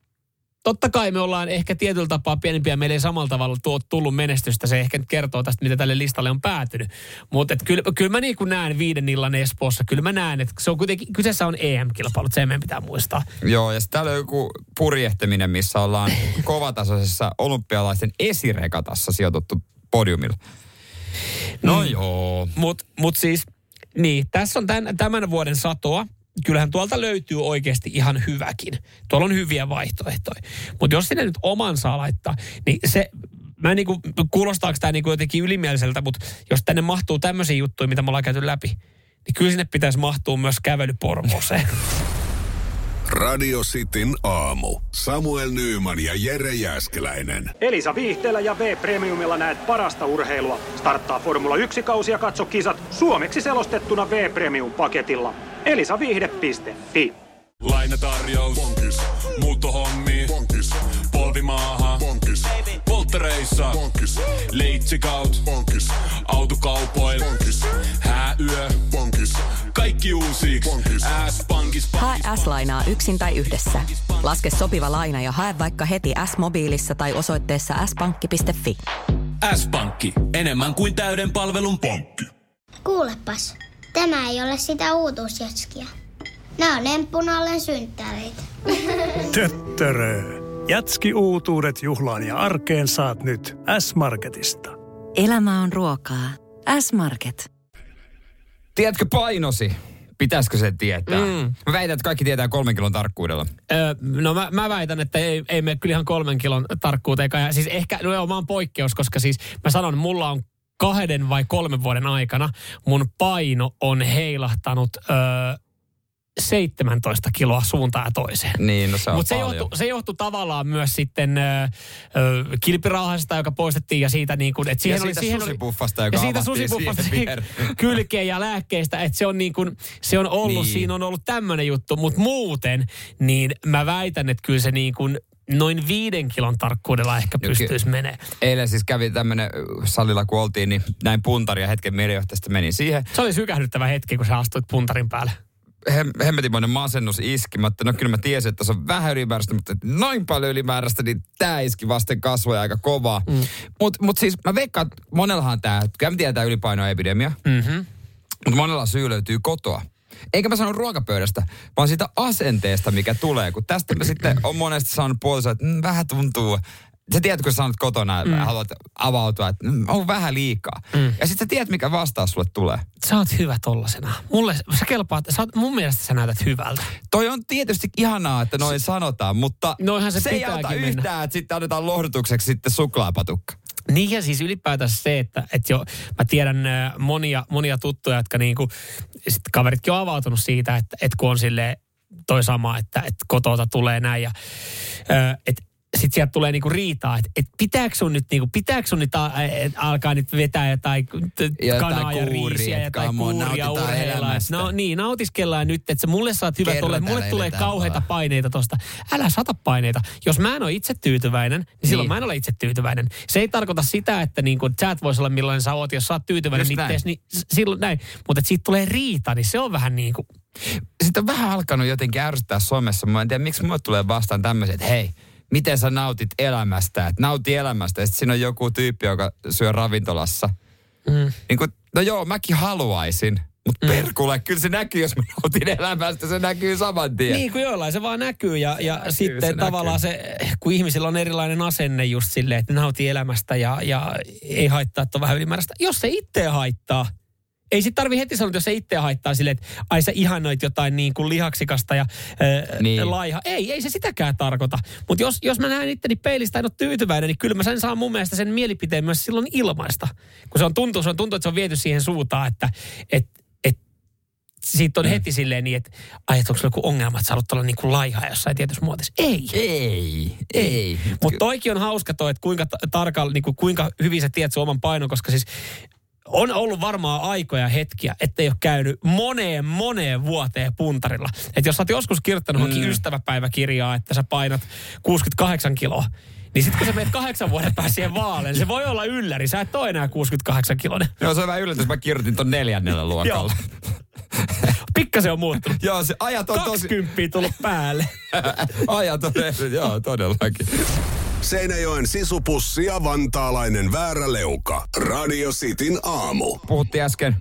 [SPEAKER 3] Totta kai me ollaan ehkä tietyllä tapaa pienempiä. Meillä ei samalla tavalla tuo tullut menestystä. Se ehkä nyt kertoo tästä, mitä tälle listalle on päätynyt. Mutta kyllä, kyllä mä niin kuin näen viiden illan Espoossa. Kyllä mä näen, että se on kuitenkin, kyseessä on EM-kilpailut. Se meidän pitää muistaa.
[SPEAKER 2] Joo, ja sitten täällä on joku purjehtiminen, missä ollaan kovatasoisessa olympialaisten esirekatassa sijoituttu podiumilla. No
[SPEAKER 3] Mm.
[SPEAKER 2] joo.
[SPEAKER 3] Mutta mut siis, niin, tässä on tämän, tämän vuoden satoa. Kyllähän tuolta löytyy oikeasti ihan hyväkin. Tuolla on hyviä vaihtoehtoja. Mutta jos sinne nyt oman saa laittaa, niin se, mä en niinku, kuulostaako tämä niinku jotenkin ylimieliseltä, mutta jos tänne mahtuu tämmöisiä juttuja, mitä me ollaan käyty läpi, niin kyllä sinne pitäisi mahtua myös kävely Porvooseen.
[SPEAKER 8] Radio Cityn aamu. Samuel Nyyman ja Jere Jäskeläinen.
[SPEAKER 9] Elisa Viihteellä ja V-Premiumilla näet parasta urheilua. Starttaa Formula 1-kausi ja katso kisat suomeksi selostettuna V-Premium-paketilla. elisaviihde.fi
[SPEAKER 10] Lainatarjous. Bonkis. Muuttohommi. Bonkis. Polvimaaha. Bonkis. Polttereissa. Bonkis. Leitsikaut. Bonkis. Autokaupoil. Bonkis. Hääyö. Bonkis. Kaikki uusi. S-pankis.
[SPEAKER 11] Hae S-lainaa yksin tai yhdessä. Laske sopiva laina ja hae vaikka heti S-mobiilissa tai osoitteessa s-pankki.fi.
[SPEAKER 10] S-pankki. Enemmän kuin täyden palvelun pankki.
[SPEAKER 12] Kuulepas, tämä ei ole sitä uutuusjatskia. Nämä on emppunallen synttäreitä.
[SPEAKER 9] Töttörö. Jatski uutuudet juhlaan ja arkeen saat nyt S-Marketista.
[SPEAKER 13] Elämä on ruokaa. S-Market.
[SPEAKER 2] Tiedätkö painosi? Pitäisikö se tietää? Mm. Mä väitän, että kaikki tietää kolmen kilon tarkkuudella.
[SPEAKER 3] Öö, no mä, mä väitän, että ei, ei mene kyllä ihan kolmen kilon tarkkuuteen. Ja siis ehkä, no joo, mä oon poikkeus, koska siis mä sanon, mulla on kahden vai kolmen vuoden aikana mun paino on heilahtanut öö, 17 kiloa suuntaan ja toiseen.
[SPEAKER 2] Niin, no se on
[SPEAKER 3] Mutta se johtui, se johtui tavallaan myös sitten ö, ö, kilpirauhasta, joka poistettiin ja siitä niin kuin, että siihen
[SPEAKER 2] Ja
[SPEAKER 3] oli,
[SPEAKER 2] siitä
[SPEAKER 3] oli,
[SPEAKER 2] susipuffasta, joka
[SPEAKER 3] ja siitä susipuffasta
[SPEAKER 2] viereen.
[SPEAKER 3] kylkeen ja lääkkeistä, että se on niin kuin, se on ollut,
[SPEAKER 2] Niin.
[SPEAKER 3] niin. siinä on ollut tämmöinen juttu, mutta muuten, niin mä väitän, että kyllä se niin kuin noin viiden kilon tarkkuudella ehkä pystyisi menee.
[SPEAKER 2] Eilen siis kävi tämmönen salilla, kun oltiin, niin näin puntaria hetken mielijohtajasta menin siihen.
[SPEAKER 3] Se oli sykähdyttävä hetki, kun sä astuit puntarin päälle.
[SPEAKER 2] Hem, hemmetimoinen masennus iski. Mä ajattelin, no kyllä mä tiesin, että se on vähän ylimääräistä, mutta että noin paljon ylimääräistä, niin tää iski vasten kasvoja aika kovaa. Mm. Mutta mut siis mä veikkaan, että monellahan tää, kyllä me tiedetään ylipainoepidemia,
[SPEAKER 3] Mm-hmm.
[SPEAKER 2] mutta monella syy löytyy kotoa. Eikä mä sano ruokapöydästä, vaan siitä asenteesta, mikä tulee. Kun tästä mä sitten on monesti saanut puolesta, että mm, vähän tuntuu. Sä tiedät, kun sä sanot kotona, että
[SPEAKER 3] Mm.
[SPEAKER 2] haluat avautua, että mm, on vähän liikaa.
[SPEAKER 3] Mm.
[SPEAKER 2] Ja sitten sä tiedät, mikä vastaus sulle tulee.
[SPEAKER 3] Sä oot hyvä tollasena. Mulle, sä kelpaat, sä oot, mun mielestä sä näytät hyvältä.
[SPEAKER 2] Toi on tietysti ihanaa, että noin sanotaan, mutta
[SPEAKER 3] Noihan se
[SPEAKER 2] se ei auta
[SPEAKER 3] mennä.
[SPEAKER 2] yhtään, että sitten annetaan lohdutukseksi sitten suklaapatukka.
[SPEAKER 3] Niin ja siis ylipäätään se, että, että jo, mä tiedän monia, monia tuttuja, jotka niinku, sit kaveritkin on avautunut siitä, että, että kun on silleen toi sama, että, että kotota tulee näin ja että sitten sieltä tulee niinku riitaa, että et pitääkö sun nyt, niinku, pitääkö sun nyt a, et alkaa nyt vetää jotain t- kanaa ja riisiä ja
[SPEAKER 2] on,
[SPEAKER 3] kuuria urheilla. No niin, nautiskellaan nyt, että mulle saat hyvät
[SPEAKER 2] Kerran
[SPEAKER 3] olla, mulle tulee kauheita
[SPEAKER 2] vaan.
[SPEAKER 3] paineita tosta. Älä sata paineita. Jos mä en ole itse tyytyväinen, niin silloin
[SPEAKER 2] Niin.
[SPEAKER 3] mä en ole itse tyytyväinen. Se ei tarkoita sitä, että niin kun, sä et voisi olla millainen sä oot, jos sä oot tyytyväinen
[SPEAKER 2] Just näin.
[SPEAKER 3] ittees, niin silloin näin. Mutta siitä tulee riita, niin se on vähän niin kuin,
[SPEAKER 2] Sitten on vähän alkanut jotenkin ärsyttää somessa. Mä en tiedä, miksi mulle tulee vastaan tämmöiset, että hei, miten sä nautit elämästä, että nauti elämästä. Ja sitten siinä on joku tyyppi, joka syö ravintolassa.
[SPEAKER 3] Mm.
[SPEAKER 2] Niin kuin, no joo, mäkin haluaisin. Mutta mm. perkulle, kyllä se näkyy, jos mä nautin elämästä, se näkyy saman tien.
[SPEAKER 3] Niin kuin jollain se vaan näkyy ja, ja
[SPEAKER 2] näkyy,
[SPEAKER 3] sitten
[SPEAKER 2] se
[SPEAKER 3] tavallaan se, kun ihmisillä on erilainen asenne just silleen, että ne nautii elämästä ja, ja ei haittaa, että on vähän ylimääräistä. Jos se itse haittaa, ei sit tarvi heti sanoa, että jos se itse haittaa silleen, että ai sä ihannoit jotain niin kuin lihaksikasta ja äh,
[SPEAKER 2] Niin.
[SPEAKER 3] laiha. Ei, ei se sitäkään tarkoita. Mutta jos, jos mä näen itteni peilistä en ole tyytyväinen, niin kyllä mä sen saan mun mielestä sen mielipiteen myös silloin ilmaista. Kun se on tuntuu, se on tuntuu, että se on viety siihen suuntaan, että et, et, siitä on
[SPEAKER 2] Mm.
[SPEAKER 3] heti silleen niin, että ai, että onko joku ongelma, että sä haluat olla niin kuin laiha jossain tietyssä muotissa. Ei.
[SPEAKER 2] Ei, ei.
[SPEAKER 3] Mutta toikin on hauska toi, että kuinka ta- tarkalla, niin kuin, kuinka hyvin sä tiedät sun oman painon, koska siis on ollut varmaan aikoja ja hetkiä, ettei ole käynyt moneen, moneen vuoteen puntarilla. Että jos sä oot joskus kirjoittanut mm. ystäväpäiväkirjaa, että sä painat 68 kiloa, niin sitten kun sä menet kahdeksan vuoden päästä siihen vaaleen, se voi olla ylläri. Sä et ole enää 68 kilonen.
[SPEAKER 2] Joo, se on vähän yllätys, mä kirjoitin ton neljännellä luokalla.
[SPEAKER 3] Pikkasen on muuttunut.
[SPEAKER 2] Joo, se ajat on tosi...
[SPEAKER 3] 20 tullut päälle.
[SPEAKER 2] ajat on, joo, todellakin.
[SPEAKER 8] Seinäjoen sisupussi ja vantaalainen vääräleuka. Radio Cityn aamu.
[SPEAKER 2] Puhuttiin äsken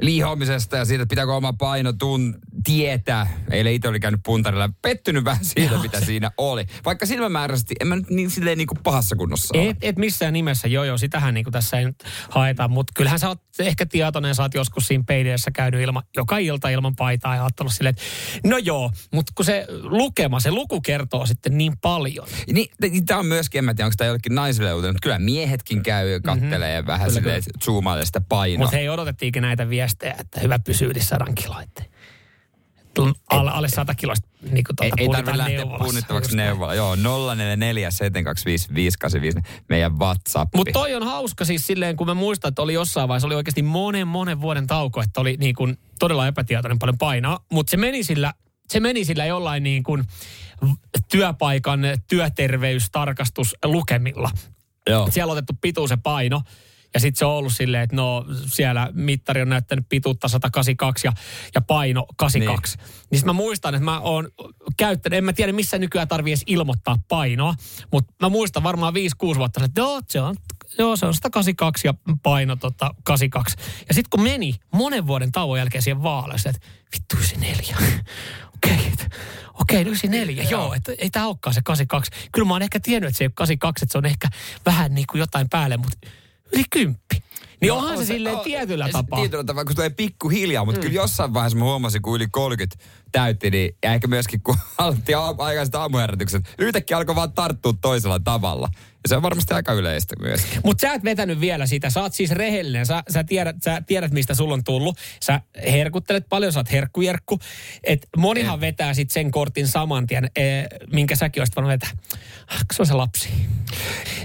[SPEAKER 2] liihoamisesta ja siitä, että pitääkö oma paino tun tietää. Eilen itse oli käynyt puntarilla. Pettynyt vähän siitä,
[SPEAKER 3] Joo,
[SPEAKER 2] mitä
[SPEAKER 3] se-
[SPEAKER 2] siinä oli. Vaikka silmämääräisesti en mä nyt niin, silleen niin kuin pahassa kunnossa ole.
[SPEAKER 3] Et, et missään nimessä, joo joo, sitähän niin kuin tässä ei nyt haeta, mutta kyllähän sä oot ehkä tietoinen, sä oot joskus siinä peilissä käynyt ilma, joka ilta ilman paitaa ja ajattelut silleen, että no joo, mutta kun se lukema, se luku kertoo sitten niin paljon.
[SPEAKER 2] Niin, tämä on myöskin, en mä tiedä, onko tämä jollekin naisille uutinen, mutta kyllä miehetkin käy ja kattelee mm-hmm. vähän
[SPEAKER 3] Kyllä,
[SPEAKER 2] silleen, zoomailee sitä painoa.
[SPEAKER 3] Mutta hei, odotettiinkin näitä viestejä, että hyvä pysyy yli sadan kiloa. Alle, alle 100 kiloista niin kuin
[SPEAKER 2] ei,
[SPEAKER 3] tuota,
[SPEAKER 2] ei
[SPEAKER 3] punnitaan
[SPEAKER 2] tarvitse lähteä
[SPEAKER 3] neuvolassa.
[SPEAKER 2] punnittavaksi neuvola. Joo, 044 725 meidän WhatsApp.
[SPEAKER 3] Mutta toi on hauska siis silleen, kun mä muistan, että oli jossain vaiheessa, oli oikeasti monen, monen vuoden tauko, että oli niin kuin todella epätietoinen paljon painaa. Mutta se meni sillä, se meni sillä jollain niin kuin työpaikan työterveystarkastuslukemilla.
[SPEAKER 2] Joo.
[SPEAKER 3] Siellä on otettu pituus ja paino. Ja sitten se on ollut silleen, että no siellä mittari on näyttänyt pituutta 182 ja, ja paino 82. Niin, niin sit mä muistan, että mä oon käyttänyt, en mä tiedä missä nykyään tarvii edes ilmoittaa painoa, mutta mä muistan varmaan 5-6 vuotta, että joo, se on, joo, se on 182 ja paino tota 82. Ja sitten kun meni monen vuoden tauon jälkeen siihen vaaleaan, että vittu 94. Okei, okay, okei, okay, 94, joo, joo että ei tämä olekaan se 82. Kyllä mä oon ehkä tiennyt, että se ei ole 82, että se on ehkä vähän niin kuin jotain päälle, mutta yli kymppi. Niin
[SPEAKER 2] No,
[SPEAKER 3] onhan
[SPEAKER 2] on
[SPEAKER 3] se, silleen
[SPEAKER 2] on-
[SPEAKER 3] tietyllä
[SPEAKER 2] se
[SPEAKER 3] tapaa.
[SPEAKER 2] Tietyllä tapaa, kun se tulee pikkuhiljaa, mutta mm. kyllä jossain vaiheessa mä huomasin, kun yli 30 täytti, niin ja ehkä myöskin kun aloitti aikaiset aamuherätykset, yhtäkkiä alkoi vaan tarttua toisella tavalla. Ja se on varmasti aika yleistä myös.
[SPEAKER 3] Mutta sä et vetänyt vielä sitä. Sä oot siis rehellinen. Sä, sä, tiedät, sä tiedät, mistä sulla on tullut. Sä herkuttelet paljon, sä oot herkkujerkku. Et monihan vetää sit sen kortin saman tien, e, minkä säkin olisit voinut vetää. Ah, se on se lapsi.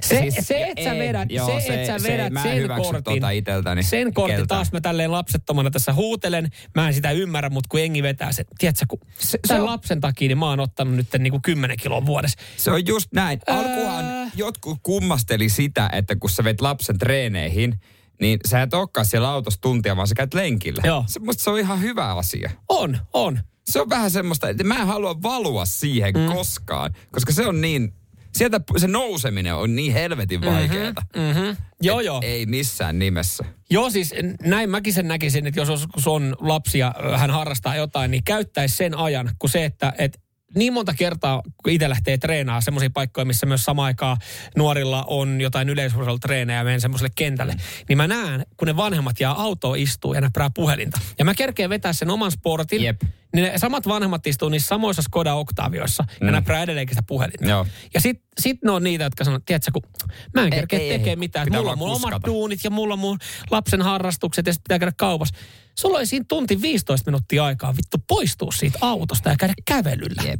[SPEAKER 3] Se,
[SPEAKER 2] Siis
[SPEAKER 3] se että sä vedät,
[SPEAKER 2] joo,
[SPEAKER 3] se,
[SPEAKER 2] se-
[SPEAKER 3] että sä
[SPEAKER 2] se-
[SPEAKER 3] vedät
[SPEAKER 2] en
[SPEAKER 3] sen kortin.
[SPEAKER 2] tota iteltäni
[SPEAKER 3] sen kortin
[SPEAKER 2] keltään.
[SPEAKER 3] taas mä tälleen lapsettomana tässä huutelen. Mä en sitä ymmärrä, mutta kun engi vetää se. Tiedätkö, kun se, tämän
[SPEAKER 2] on-
[SPEAKER 3] lapsen takia, niin mä oon ottanut nyt niin kuin 10 kiloa vuodessa.
[SPEAKER 2] Se on just näin. Alkuhan jotkut kummasteli sitä, että kun sä vet lapsen treeneihin, niin sä et olekaan siellä autossa tuntia, vaan sä käyt lenkillä.
[SPEAKER 3] Joo.
[SPEAKER 2] Se, musta se on ihan hyvä asia.
[SPEAKER 3] On, on.
[SPEAKER 2] Se on vähän semmoista, että mä en halua valua siihen mm. koskaan, koska se on niin, sieltä se nouseminen on niin helvetin vaikeeta.
[SPEAKER 3] Mm-hmm. Joo, joo.
[SPEAKER 2] Ei missään nimessä.
[SPEAKER 3] Joo, siis näin mäkin sen näkisin, että jos on lapsi ja ö, hän harrastaa jotain, niin käyttäisi sen ajan, kun se, että et niin monta kertaa, kun itse lähtee treenaamaan semmoisia paikkoja, missä myös samaan aikaan nuorilla on jotain yleisurheilutreenejä ja menen semmoiselle kentälle, niin mä näen, kun ne vanhemmat jää autoon istuu ja näprää puhelinta. Ja mä kerkeen vetää sen oman sportin,
[SPEAKER 2] Jep.
[SPEAKER 3] Niin ne samat vanhemmat istuu niissä samoissa Skoda Octavioissa ja
[SPEAKER 2] Mm.
[SPEAKER 3] näprää edelleenkin sitä puhelinta.
[SPEAKER 2] Joo.
[SPEAKER 3] Ja sit, sit ne on niitä, jotka sanoo, tiedätkö, kun mä en kerkeä
[SPEAKER 2] ei, ei.
[SPEAKER 3] tekemään mitään.
[SPEAKER 2] Pitää
[SPEAKER 3] Mulla on mun omat duunit ja mulla on mun lapsen harrastukset ja sitten pitää käydä kaupassa. Sulla oli siinä tunti 15 minuuttia aikaa vittu poistua siitä autosta ja käydä kävelyllä.
[SPEAKER 2] Jep.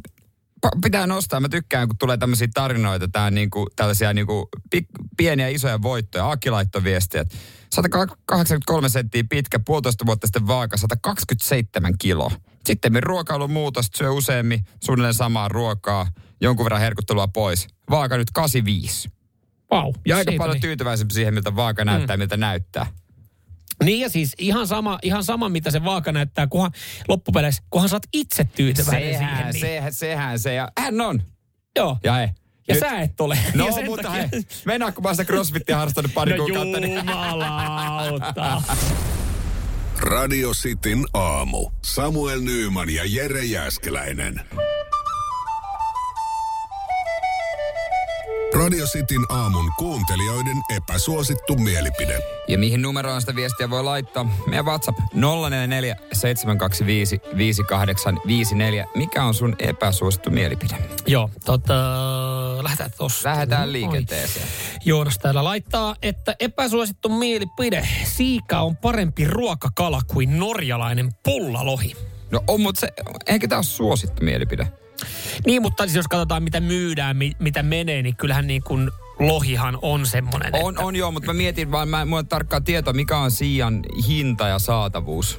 [SPEAKER 2] Pitää nostaa. Mä tykkään, kun tulee tämmöisiä tarinoita, tää niinku, tällaisia niinku pik, pieniä isoja voittoja. Aki laittoi viestiä, että 183 senttiä pitkä, puolitoista vuotta sitten vaaka, 127 kiloa. Sitten ruokailun muutos, syö useammin, suunnilleen samaa ruokaa, jonkun verran herkuttelua pois. Vaaka nyt 85.
[SPEAKER 3] Vau.
[SPEAKER 2] Ja aika paljon
[SPEAKER 3] niin.
[SPEAKER 2] tyytyväisempi siihen, miltä vaaka näyttää, miltä näyttää.
[SPEAKER 3] Niin ja siis ihan sama, ihan sama mitä se vaaka näyttää, kunhan loppupeleissä, kunhan sä oot itse tyytyväinen
[SPEAKER 2] Sehän,
[SPEAKER 3] siihen. Niin.
[SPEAKER 2] sehän, sehän se. Ja hän on.
[SPEAKER 3] Joo.
[SPEAKER 2] Ja ei.
[SPEAKER 3] Ja
[SPEAKER 2] Nyt-
[SPEAKER 3] sä et ole.
[SPEAKER 2] No,
[SPEAKER 3] ja
[SPEAKER 2] mutta
[SPEAKER 3] takia-
[SPEAKER 2] hei, mennään kun mä oon sitä crossfittia harrastanut pari
[SPEAKER 3] No
[SPEAKER 2] kuukautta. Niin...
[SPEAKER 8] Radio Cityn aamu. Samuel Nyyman ja Jere Jäskeläinen. Radio Cityn aamun kuuntelijoiden epäsuosittu mielipide.
[SPEAKER 2] Ja mihin numeroon sitä viestiä voi laittaa? Meidän WhatsApp 044 725 5854. Mikä on sun epäsuosittu mielipide?
[SPEAKER 3] Joo, tota, lähdetään tosta.
[SPEAKER 2] Lähdetään
[SPEAKER 3] Oi.
[SPEAKER 2] liikenteeseen.
[SPEAKER 3] Joonas täällä laittaa, että epäsuosittu mielipide. Siika on parempi ruokakala kuin norjalainen pullalohi.
[SPEAKER 2] No on, mutta se, eikä tää ole suosittu mielipide.
[SPEAKER 3] Niin, mutta siis jos katsotaan mitä myydään, mi, mitä menee, niin kyllähän niin kuin lohihan on semmoinen.
[SPEAKER 2] On, on joo, mutta mä mietin vaan, mä en mulla tarkkaa tietoa, mikä on siian hinta ja saatavuus.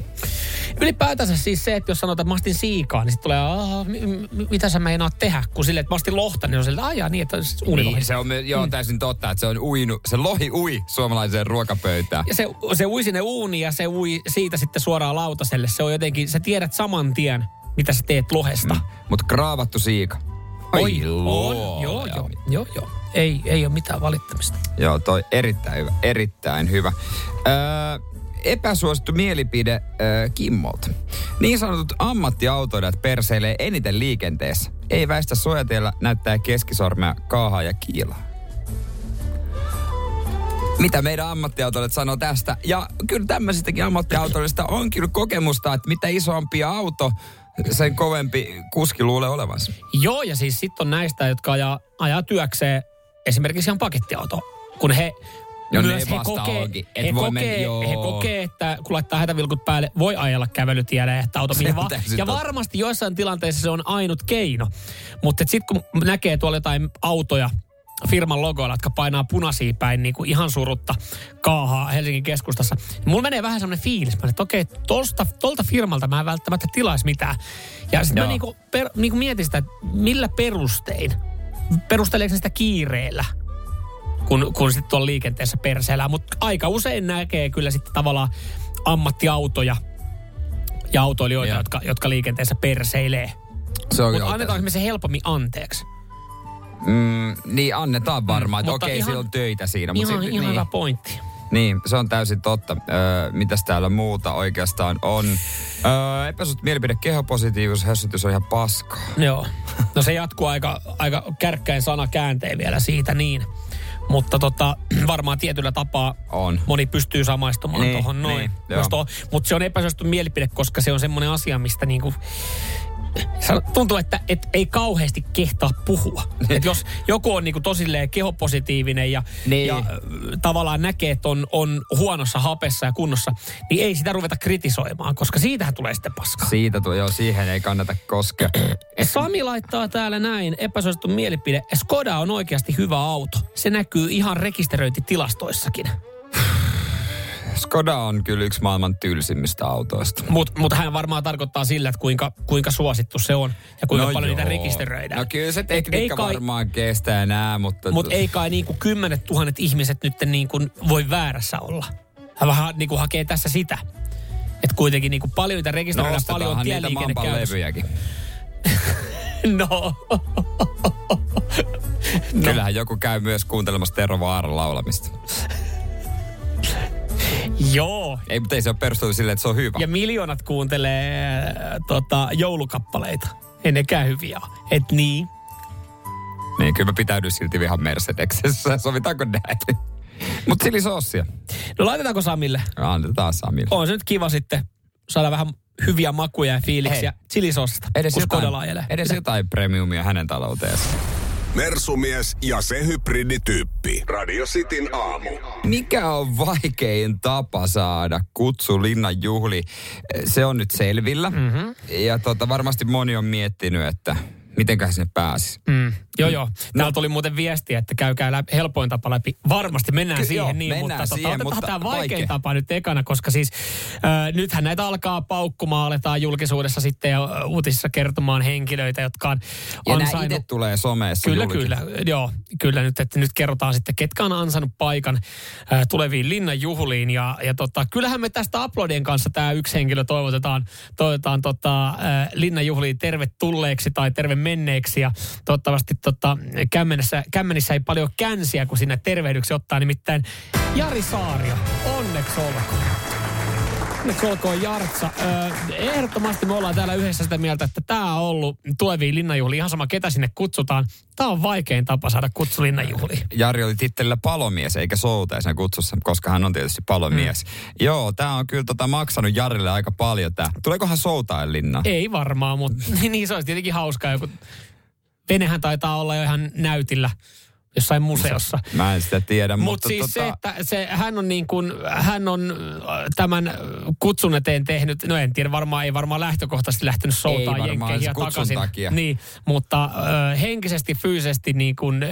[SPEAKER 3] Ylipäätänsä siis se, että jos sanotaan, että mä ostin siikaa, niin sitten tulee, mi, mitä sä meinaat tehdä? Kun silleen, että mä ostin lohta, niin on silleen, että niin, että unilohi.
[SPEAKER 2] Niin, se on, joo, täysin totta, että se on uinut, se lohi ui suomalaiseen ruokapöytään.
[SPEAKER 3] Ja se, se ui sinne uuniin ja se ui siitä sitten suoraan lautaselle. Se on jotenkin, sä tiedät saman tien, mitä sä teet lohesta. Mm.
[SPEAKER 2] Mutta kraavattu siika.
[SPEAKER 3] Oi,
[SPEAKER 2] Ai
[SPEAKER 3] on, joo, joo, joo, joo. Ei, ei ole mitään valittamista.
[SPEAKER 2] Joo, toi erittäin hyvä, erittäin hyvä. Öö, epäsuosittu mielipide öö, Kimmolta. Niin sanotut ammattiautoilijat perseilee eniten liikenteessä. Ei väistä suojatiellä näyttää keskisormea, kaahaa ja kiilaa. Mitä meidän ammattiautoilijat sanoo tästä? Ja kyllä tämmöisistäkin ammattiautoilijoista on kyllä kokemusta, että mitä isompi auto, sen kovempi kuski luulee olevansa.
[SPEAKER 3] Joo, ja siis sitten on näistä, jotka ajaa, ajaa työkseen esimerkiksi ihan pakettiauto. Kun he
[SPEAKER 2] Joo, ne
[SPEAKER 3] myös he kokee,
[SPEAKER 2] onkin, et
[SPEAKER 3] he,
[SPEAKER 2] voi
[SPEAKER 3] kokee,
[SPEAKER 2] mennä-
[SPEAKER 3] he kokee, että kun laittaa hätävilkut päälle, voi ajella kävelytielle että auto mihin vaan. Ja varmasti joissain tilanteissa se on ainut keino. Mutta sitten kun näkee tuolla jotain autoja, firman logoilla, jotka painaa punaisia päin niin kuin ihan surutta kaahaa Helsingin keskustassa. Niin mulla menee vähän semmoinen fiilis, mä, että okei, tolta, tolta firmalta mä en välttämättä tilaisi mitään. Ja sitten mä niin kuin, per, niin kuin mietin sitä, että millä perustein, perusteleeko sitä kiireellä, kun, kun sitten tuolla liikenteessä perseellään. Mutta aika usein näkee kyllä sitten tavallaan ammattiautoja ja autoilijoita,
[SPEAKER 2] Joo.
[SPEAKER 3] jotka, jotka liikenteessä perseilee. Mutta annetaanko me se helpommin anteeksi?
[SPEAKER 2] Mm, niin annetaan varmaan, että
[SPEAKER 3] Mutta
[SPEAKER 2] okei,
[SPEAKER 3] ihan-
[SPEAKER 2] siellä on töitä siinä.
[SPEAKER 3] Ihan,
[SPEAKER 2] sit-
[SPEAKER 3] ihan
[SPEAKER 2] niin,
[SPEAKER 3] hyvä pointti.
[SPEAKER 2] Niin, se on täysin totta. Öö, mitäs täällä muuta oikeastaan on? Öö, epäsuht mielipide, kehopositiivisuus, hössytys on ihan paskaa.
[SPEAKER 3] Joo. No se jatkuu aika, aika kärkkäin sana käänteen vielä siitä niin. Mutta tota, varmaan tietyllä tapaa
[SPEAKER 2] On.
[SPEAKER 3] moni pystyy samaistumaan
[SPEAKER 2] Niin,
[SPEAKER 3] tuohon noin.
[SPEAKER 2] niin.
[SPEAKER 3] Mutta se on epäsuosittu mielipide, koska se on semmoinen asia, mistä niinku tuntuu, että et ei kauheasti kehtaa puhua. Et jos joku on niinku tosilleen kehopositiivinen ja,
[SPEAKER 2] Niin.
[SPEAKER 3] ja tavallaan näkee, että on, on huonossa hapessa ja kunnossa, niin ei sitä ruveta kritisoimaan, koska siitähän tulee sitten paskaa.
[SPEAKER 2] Siitä tuo, joo, siihen ei kannata koskea.
[SPEAKER 3] Sami laittaa täällä näin, epäsuosittu mielipide. Skoda on oikeasti hyvä auto. Se näkyy ihan rekisteröintitilastoissakin.
[SPEAKER 2] Skoda on kyllä yksi maailman tylsimmistä autoista.
[SPEAKER 3] Mutta mut hän varmaan tarkoittaa sillä, että kuinka, kuinka suosittu se on ja kuinka paljon niitä rekisteröidään.
[SPEAKER 2] No kyllä se
[SPEAKER 3] ei
[SPEAKER 2] tekniikka
[SPEAKER 3] kai-
[SPEAKER 2] varmaan kestää enää, mutta...
[SPEAKER 3] Mutta ei kai niinku kymmenet tuhannet ihmiset nyt niinku voi väärässä olla. Hän vähän niinku hakee tässä sitä. Että kuitenkin niinku paljon niitä
[SPEAKER 2] No
[SPEAKER 3] rekisteröidään, paljon on
[SPEAKER 2] ostetaanhan niitä
[SPEAKER 3] tieliikenne
[SPEAKER 2] Mamban
[SPEAKER 3] käynnissä.
[SPEAKER 2] levyjäkin.
[SPEAKER 3] No.
[SPEAKER 2] Kyllähän joku käy myös kuuntelemassa Tero Vaaran laulamista.
[SPEAKER 3] Joo.
[SPEAKER 2] Ei, mutta ei se ole perusteltu silleen, että se on hyvä.
[SPEAKER 3] Ja miljoonat kuuntelee äh, tota, joulukappaleita. Ei nekään hyviä. Et niin.
[SPEAKER 2] Niin, kyllä mä pitäydyn silti ihan Mercedesessä. Sovitaanko näin? Mutta silisoosia.
[SPEAKER 3] No laitetaanko Samille?
[SPEAKER 2] Annetaan Samille.
[SPEAKER 3] On se nyt kiva sitten saada vähän hyviä makuja ja fiiliksiä chilisossasta,
[SPEAKER 2] Edes jotain, edes jotain premiumia hänen talouteensa.
[SPEAKER 8] Mersumies ja se hybridityyppi. Radio Cityn aamu.
[SPEAKER 2] Mikä on vaikein tapa saada kutsu Linnan juhli? Se on nyt selvillä. Mm-hmm. Ja tota, varmasti moni on miettinyt, että mitenköhän sinne pääsisi.
[SPEAKER 3] Mm, joo, joo. Täällä tuli muuten viestiä, että käykää läpi, helpoin tapa läpi. Varmasti mennään
[SPEAKER 2] Ky-
[SPEAKER 3] siihen
[SPEAKER 2] joo,
[SPEAKER 3] niin,
[SPEAKER 2] mennään
[SPEAKER 3] mutta
[SPEAKER 2] siihen,
[SPEAKER 3] tota,
[SPEAKER 2] mutta
[SPEAKER 3] tämä vaikein
[SPEAKER 2] vaikea.
[SPEAKER 3] tapa nyt ekana, koska siis äh, nythän näitä alkaa paukkumaan, aletaan julkisuudessa sitten ja uutisissa kertomaan henkilöitä, jotka on
[SPEAKER 2] Ja
[SPEAKER 3] ansainnut...
[SPEAKER 2] itse tulee someessa
[SPEAKER 3] Kyllä,
[SPEAKER 2] julki.
[SPEAKER 3] kyllä. Joo, kyllä nyt, että nyt kerrotaan sitten, ketkä on ansainnut paikan äh, tuleviin linnan juhliin. Ja, ja tota, kyllähän me tästä aplodien kanssa tämä yksi henkilö toivotetaan, toivotetaan tota, äh, linnan juhliin tervetulleeksi tai terve menneeksi. Ja toivottavasti tota, kämmenissä, kämmenissä ei paljon känsiä, kun sinne tervehdyksi ottaa. Nimittäin Jari Saario, onneksi olkoon. Onneksi olkoon Jartsa. Ehdottomasti me ollaan täällä yhdessä sitä mieltä, että tämä on ollut tuleviin linnanjuhliin. Ihan sama, ketä sinne kutsutaan. Tämä on vaikein tapa saada kutsu linnanjuhliin.
[SPEAKER 2] Jari oli tittelillä palomies eikä soutaisen kutsussa, koska hän on tietysti palomies. Mm. Joo, tämä on kyllä tota maksanut Jarille aika paljon tää. Tuleekohan soutaen linna?
[SPEAKER 3] Ei varmaan, mutta niin se olisi tietenkin hauskaa. Joku... Venehän taitaa olla jo ihan näytillä jossain museossa.
[SPEAKER 2] Mä en sitä tiedä,
[SPEAKER 3] Mut
[SPEAKER 2] mutta
[SPEAKER 3] siis
[SPEAKER 2] tota,
[SPEAKER 3] se, että se, hän on niin kuin, hän on äh, tämän kutsun eteen tehnyt, no en tiedä, varmaan ei varmaan lähtökohtaisesti lähtenyt soutaan jenkkeihin
[SPEAKER 2] kutsun
[SPEAKER 3] takaisin.
[SPEAKER 2] takia.
[SPEAKER 3] Niin, mutta äh, henkisesti, fyysisesti niin kuin, äh,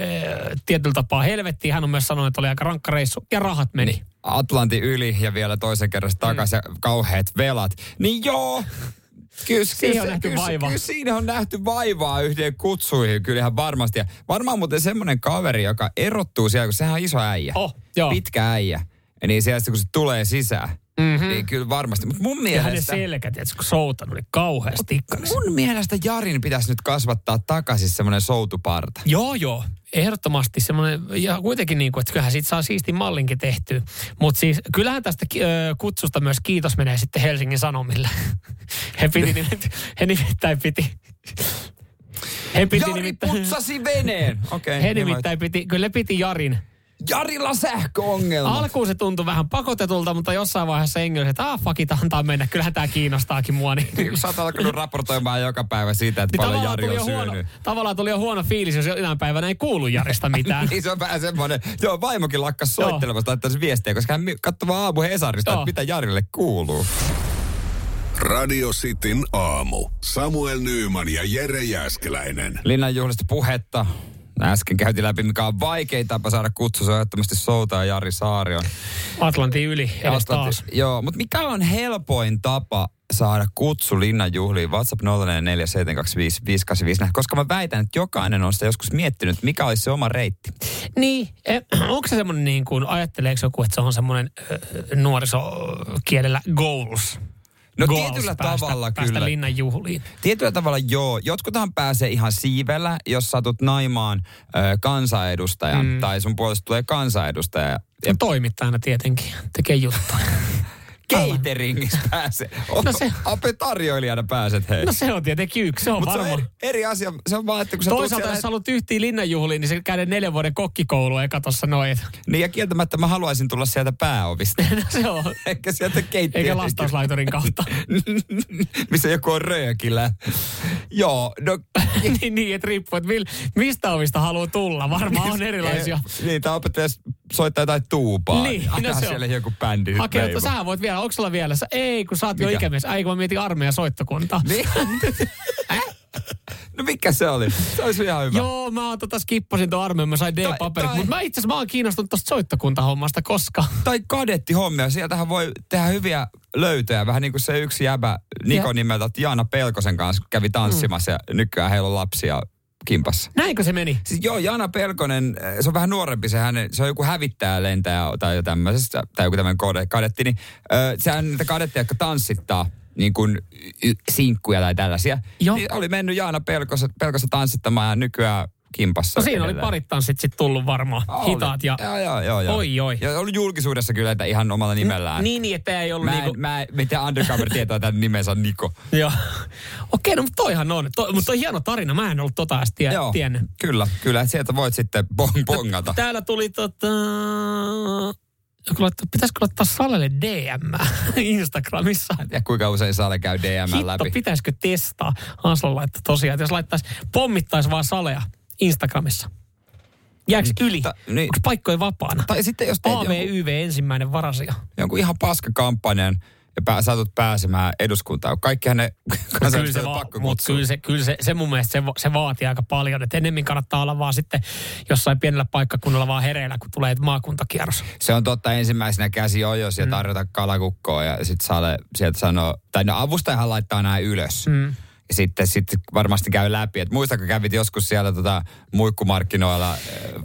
[SPEAKER 3] tietyllä tapaa helvettiin. Hän on myös sanonut, että oli aika rankka reissu ja rahat meni. Niin.
[SPEAKER 2] Atlantin yli ja vielä toisen kerran takaisin mm. kauheat velat. Niin joo, Kyllä,
[SPEAKER 3] Siihen on
[SPEAKER 2] se-
[SPEAKER 3] nähty
[SPEAKER 2] kyllä,
[SPEAKER 3] vaivaa.
[SPEAKER 2] Kyllä siinä on nähty vaivaa yhden kutsuihin, kyllä ihan varmasti. Ja varmaan muuten semmoinen kaveri, joka erottuu siellä, kun sehän on iso äijä.
[SPEAKER 3] Oh, joo.
[SPEAKER 2] Pitkä äijä. Ja niin sieltä kun se tulee sisään, mm-hmm. niin kyllä varmasti. Mutta mun
[SPEAKER 3] Ja hänen
[SPEAKER 2] mielestä...
[SPEAKER 3] selkä, tietysti, kun soutan oli kauheasti.
[SPEAKER 2] Mun mielestä Jarin pitäisi nyt kasvattaa takaisin semmoinen soutuparta.
[SPEAKER 3] Joo, joo. Ehdottomasti semmoinen, ja kuitenkin niin kuin, että kyllähän siitä saa siistin mallinkin tehtyä. Mutta siis kyllähän tästä ö, kutsusta myös kiitos menee sitten Helsingin Sanomille. He, piti nimittäin, he nimittäin piti... He piti
[SPEAKER 2] Jari
[SPEAKER 3] nimittäin,
[SPEAKER 2] putsasi veneen. Okei.
[SPEAKER 3] he
[SPEAKER 2] niin
[SPEAKER 3] nimittäin piti, kyllä piti Jarin.
[SPEAKER 2] Jarilla sähköongelma.
[SPEAKER 3] Alkuun se tuntui vähän pakotetulta, mutta jossain vaiheessa Engel, että ah, fuck it, antaa mennä. Kyllähän tämä kiinnostaakin mua. Niin,
[SPEAKER 2] Niin, Sä oot alkanut raportoimaan joka päivä siitä, että
[SPEAKER 3] niin
[SPEAKER 2] paljon
[SPEAKER 3] tavallaan,
[SPEAKER 2] Jari on
[SPEAKER 3] jo huono,
[SPEAKER 2] syönyt.
[SPEAKER 3] tavallaan tuli jo huono fiilis, jos jonain päivänä ei kuulu Jarista mitään.
[SPEAKER 2] niin se on vähän semmoinen, joo vaimokin lakkas soittelemasta, laittaisi viestiä, koska hän katsoi vaan aamu Hesarista,
[SPEAKER 3] Joo.
[SPEAKER 2] että mitä Jarille kuuluu.
[SPEAKER 8] Radio Cityn aamu. Samuel Nyyman ja Jere Jäskeläinen.
[SPEAKER 2] Linnan juhlista puhetta. Äsken käytiin läpi, mikä on vaikein tapa saada kutsu. Se on ehdottomasti Souta ja Jari Saarion.
[SPEAKER 3] Atlantin yli edes taas.
[SPEAKER 2] Joo, mutta mikä on helpoin tapa saada kutsu Linnan juhliin? WhatsApp 0447255854, koska mä väitän, että jokainen on sitä joskus miettinyt, mikä olisi se oma reitti.
[SPEAKER 3] Niin, eh, onko se semmoinen niin kuin, ajatteleeko joku, että se on semmoinen äh, nuorisokielellä goals?
[SPEAKER 2] No
[SPEAKER 3] goals
[SPEAKER 2] tietyllä
[SPEAKER 3] päästä,
[SPEAKER 2] tavalla
[SPEAKER 3] päästä
[SPEAKER 2] kyllä.
[SPEAKER 3] linnan juhliin.
[SPEAKER 2] Tietyllä tavalla joo. Jotkuthan pääsee ihan siivellä, jos satut naimaan ö, kansanedustajan mm. tai sun puolesta tulee kansanedustaja. Ja
[SPEAKER 3] Ja toimittajana tietenkin tekee juttuja.
[SPEAKER 2] Cateringissa pääsee.
[SPEAKER 3] No se-
[SPEAKER 2] Ape tarjoilijana pääset hei.
[SPEAKER 3] No se on tietenkin yksi, se on
[SPEAKER 2] Mutta se on
[SPEAKER 3] varma.
[SPEAKER 2] eri, eri, asia. Se on vaan, että kun sä
[SPEAKER 3] Toisaalta jos haluat yhtiin linnanjuhliin, niin se käydä neljän vuoden kokkikoulu eka tossa noin.
[SPEAKER 2] Niin ja kieltämättä mä haluaisin tulla sieltä pääovista.
[SPEAKER 3] No se on.
[SPEAKER 2] Eikä sieltä keittiöstä.
[SPEAKER 3] Eikä lastauslaitorin kautta.
[SPEAKER 2] Missä joku on röökillä. Joo, no
[SPEAKER 3] niin, niin, että riippuu, että mil, mistä ovista haluaa tulla. Varmaan on erilaisia.
[SPEAKER 2] niin, tää opettaja soittaa jotain tuupaa.
[SPEAKER 3] Niin, no se on.
[SPEAKER 2] siellä joku bändi.
[SPEAKER 3] Sähän voit vielä, onko sulla vielä? Sä, ei, kun sä oot jo
[SPEAKER 2] Mikä?
[SPEAKER 3] ikämies. Ai, kun mä mietin armeijan soittokuntaa.
[SPEAKER 2] Niin. No mikä se oli? Se olisi ihan hyvä.
[SPEAKER 3] Joo, mä tota skippasin tuon armeijan, mä sain D-paperit.
[SPEAKER 2] tai-
[SPEAKER 3] Mutta mä itse asiassa mä oon kiinnostunut tosta soittokuntahommasta, koska...
[SPEAKER 2] Tai kadettihommia. Sieltähän voi tehdä hyviä löytöjä. Vähän niin kuin se yksi jäbä Niko
[SPEAKER 3] Ja-
[SPEAKER 2] nimeltä Jaana Pelkosen kanssa kävi tanssimassa ja nykyään heillä on lapsia kimpassa.
[SPEAKER 3] Näinkö se meni?
[SPEAKER 2] Siis joo, Jana Pelkonen, eh, se on vähän nuorempi, se, hänen, se on joku hävittäjä lentäjä tai tämmöisestä, tai joku tämmöinen kode, kadetti, niin ö, sehän on niitä kadetteja, jotka tanssittaa niin kuin sinkkuja tai tällaisia.
[SPEAKER 3] Joo.
[SPEAKER 2] Niin oli mennyt Jaana Pelkosa, Pelkosa tanssittamaan ja nykyään kimpassa.
[SPEAKER 3] No siinä oli
[SPEAKER 2] edelleen.
[SPEAKER 3] parit tanssit sit tullut varmaan.
[SPEAKER 2] Oli.
[SPEAKER 3] Hitaat ja...
[SPEAKER 2] Joo, joo, joo, joo.
[SPEAKER 3] Oi, oi.
[SPEAKER 2] Ja oli julkisuudessa kyllä, että ihan omalla nimellään.
[SPEAKER 3] Niin, niin, että ei ollut
[SPEAKER 2] Mä en,
[SPEAKER 3] niinku...
[SPEAKER 2] mä en, miten undercover tietää tämän nimensä on Niko.
[SPEAKER 3] Joo. Okei, no mutta toihan on. To, mutta toi hieno tarina. Mä en ollut tota edes tie,
[SPEAKER 2] Joo,
[SPEAKER 3] tiennyt.
[SPEAKER 2] kyllä, kyllä. Sieltä voit sitten bong, bongata.
[SPEAKER 3] Täällä tuli tota... Joku laittaa, pitäisikö laittaa Salelle DM Instagramissa?
[SPEAKER 2] Ja kuinka usein Sale käy DM
[SPEAKER 3] Hitto,
[SPEAKER 2] läpi.
[SPEAKER 3] pitäisikö testaa? Hansla laittaa tosiaan, että jos laittaisi, pommittaisi vaan Salea Instagramissa. Jääkö yli?
[SPEAKER 2] Ta- niin.
[SPEAKER 3] Onko paikkoja vapaana?
[SPEAKER 2] Tai sitten jos teet jonkun,
[SPEAKER 3] AVYV ensimmäinen varasia.
[SPEAKER 2] jonkun ihan paskakampanjan ja pää, saatut pääsemään eduskuntaan. Kaikkihan ne
[SPEAKER 3] Kyllä se, va-
[SPEAKER 2] pakko
[SPEAKER 3] mut kyllä, se, kyllä se, se mun mielestä se, se vaatii aika paljon. Et enemmän kannattaa olla vaan sitten jossain pienellä paikkakunnalla vaan hereillä, kun tulee maakuntakierros.
[SPEAKER 2] Se on totta ensimmäisenä käsi ojos ja tarjota kalakukkoa ja sitten sieltä sanoo, tai no avustajahan laittaa nämä ylös.
[SPEAKER 3] Mm.
[SPEAKER 2] Sitten, sitten varmasti käy läpi, että muistako kävit joskus siellä tota, muikkumarkkinoilla äh,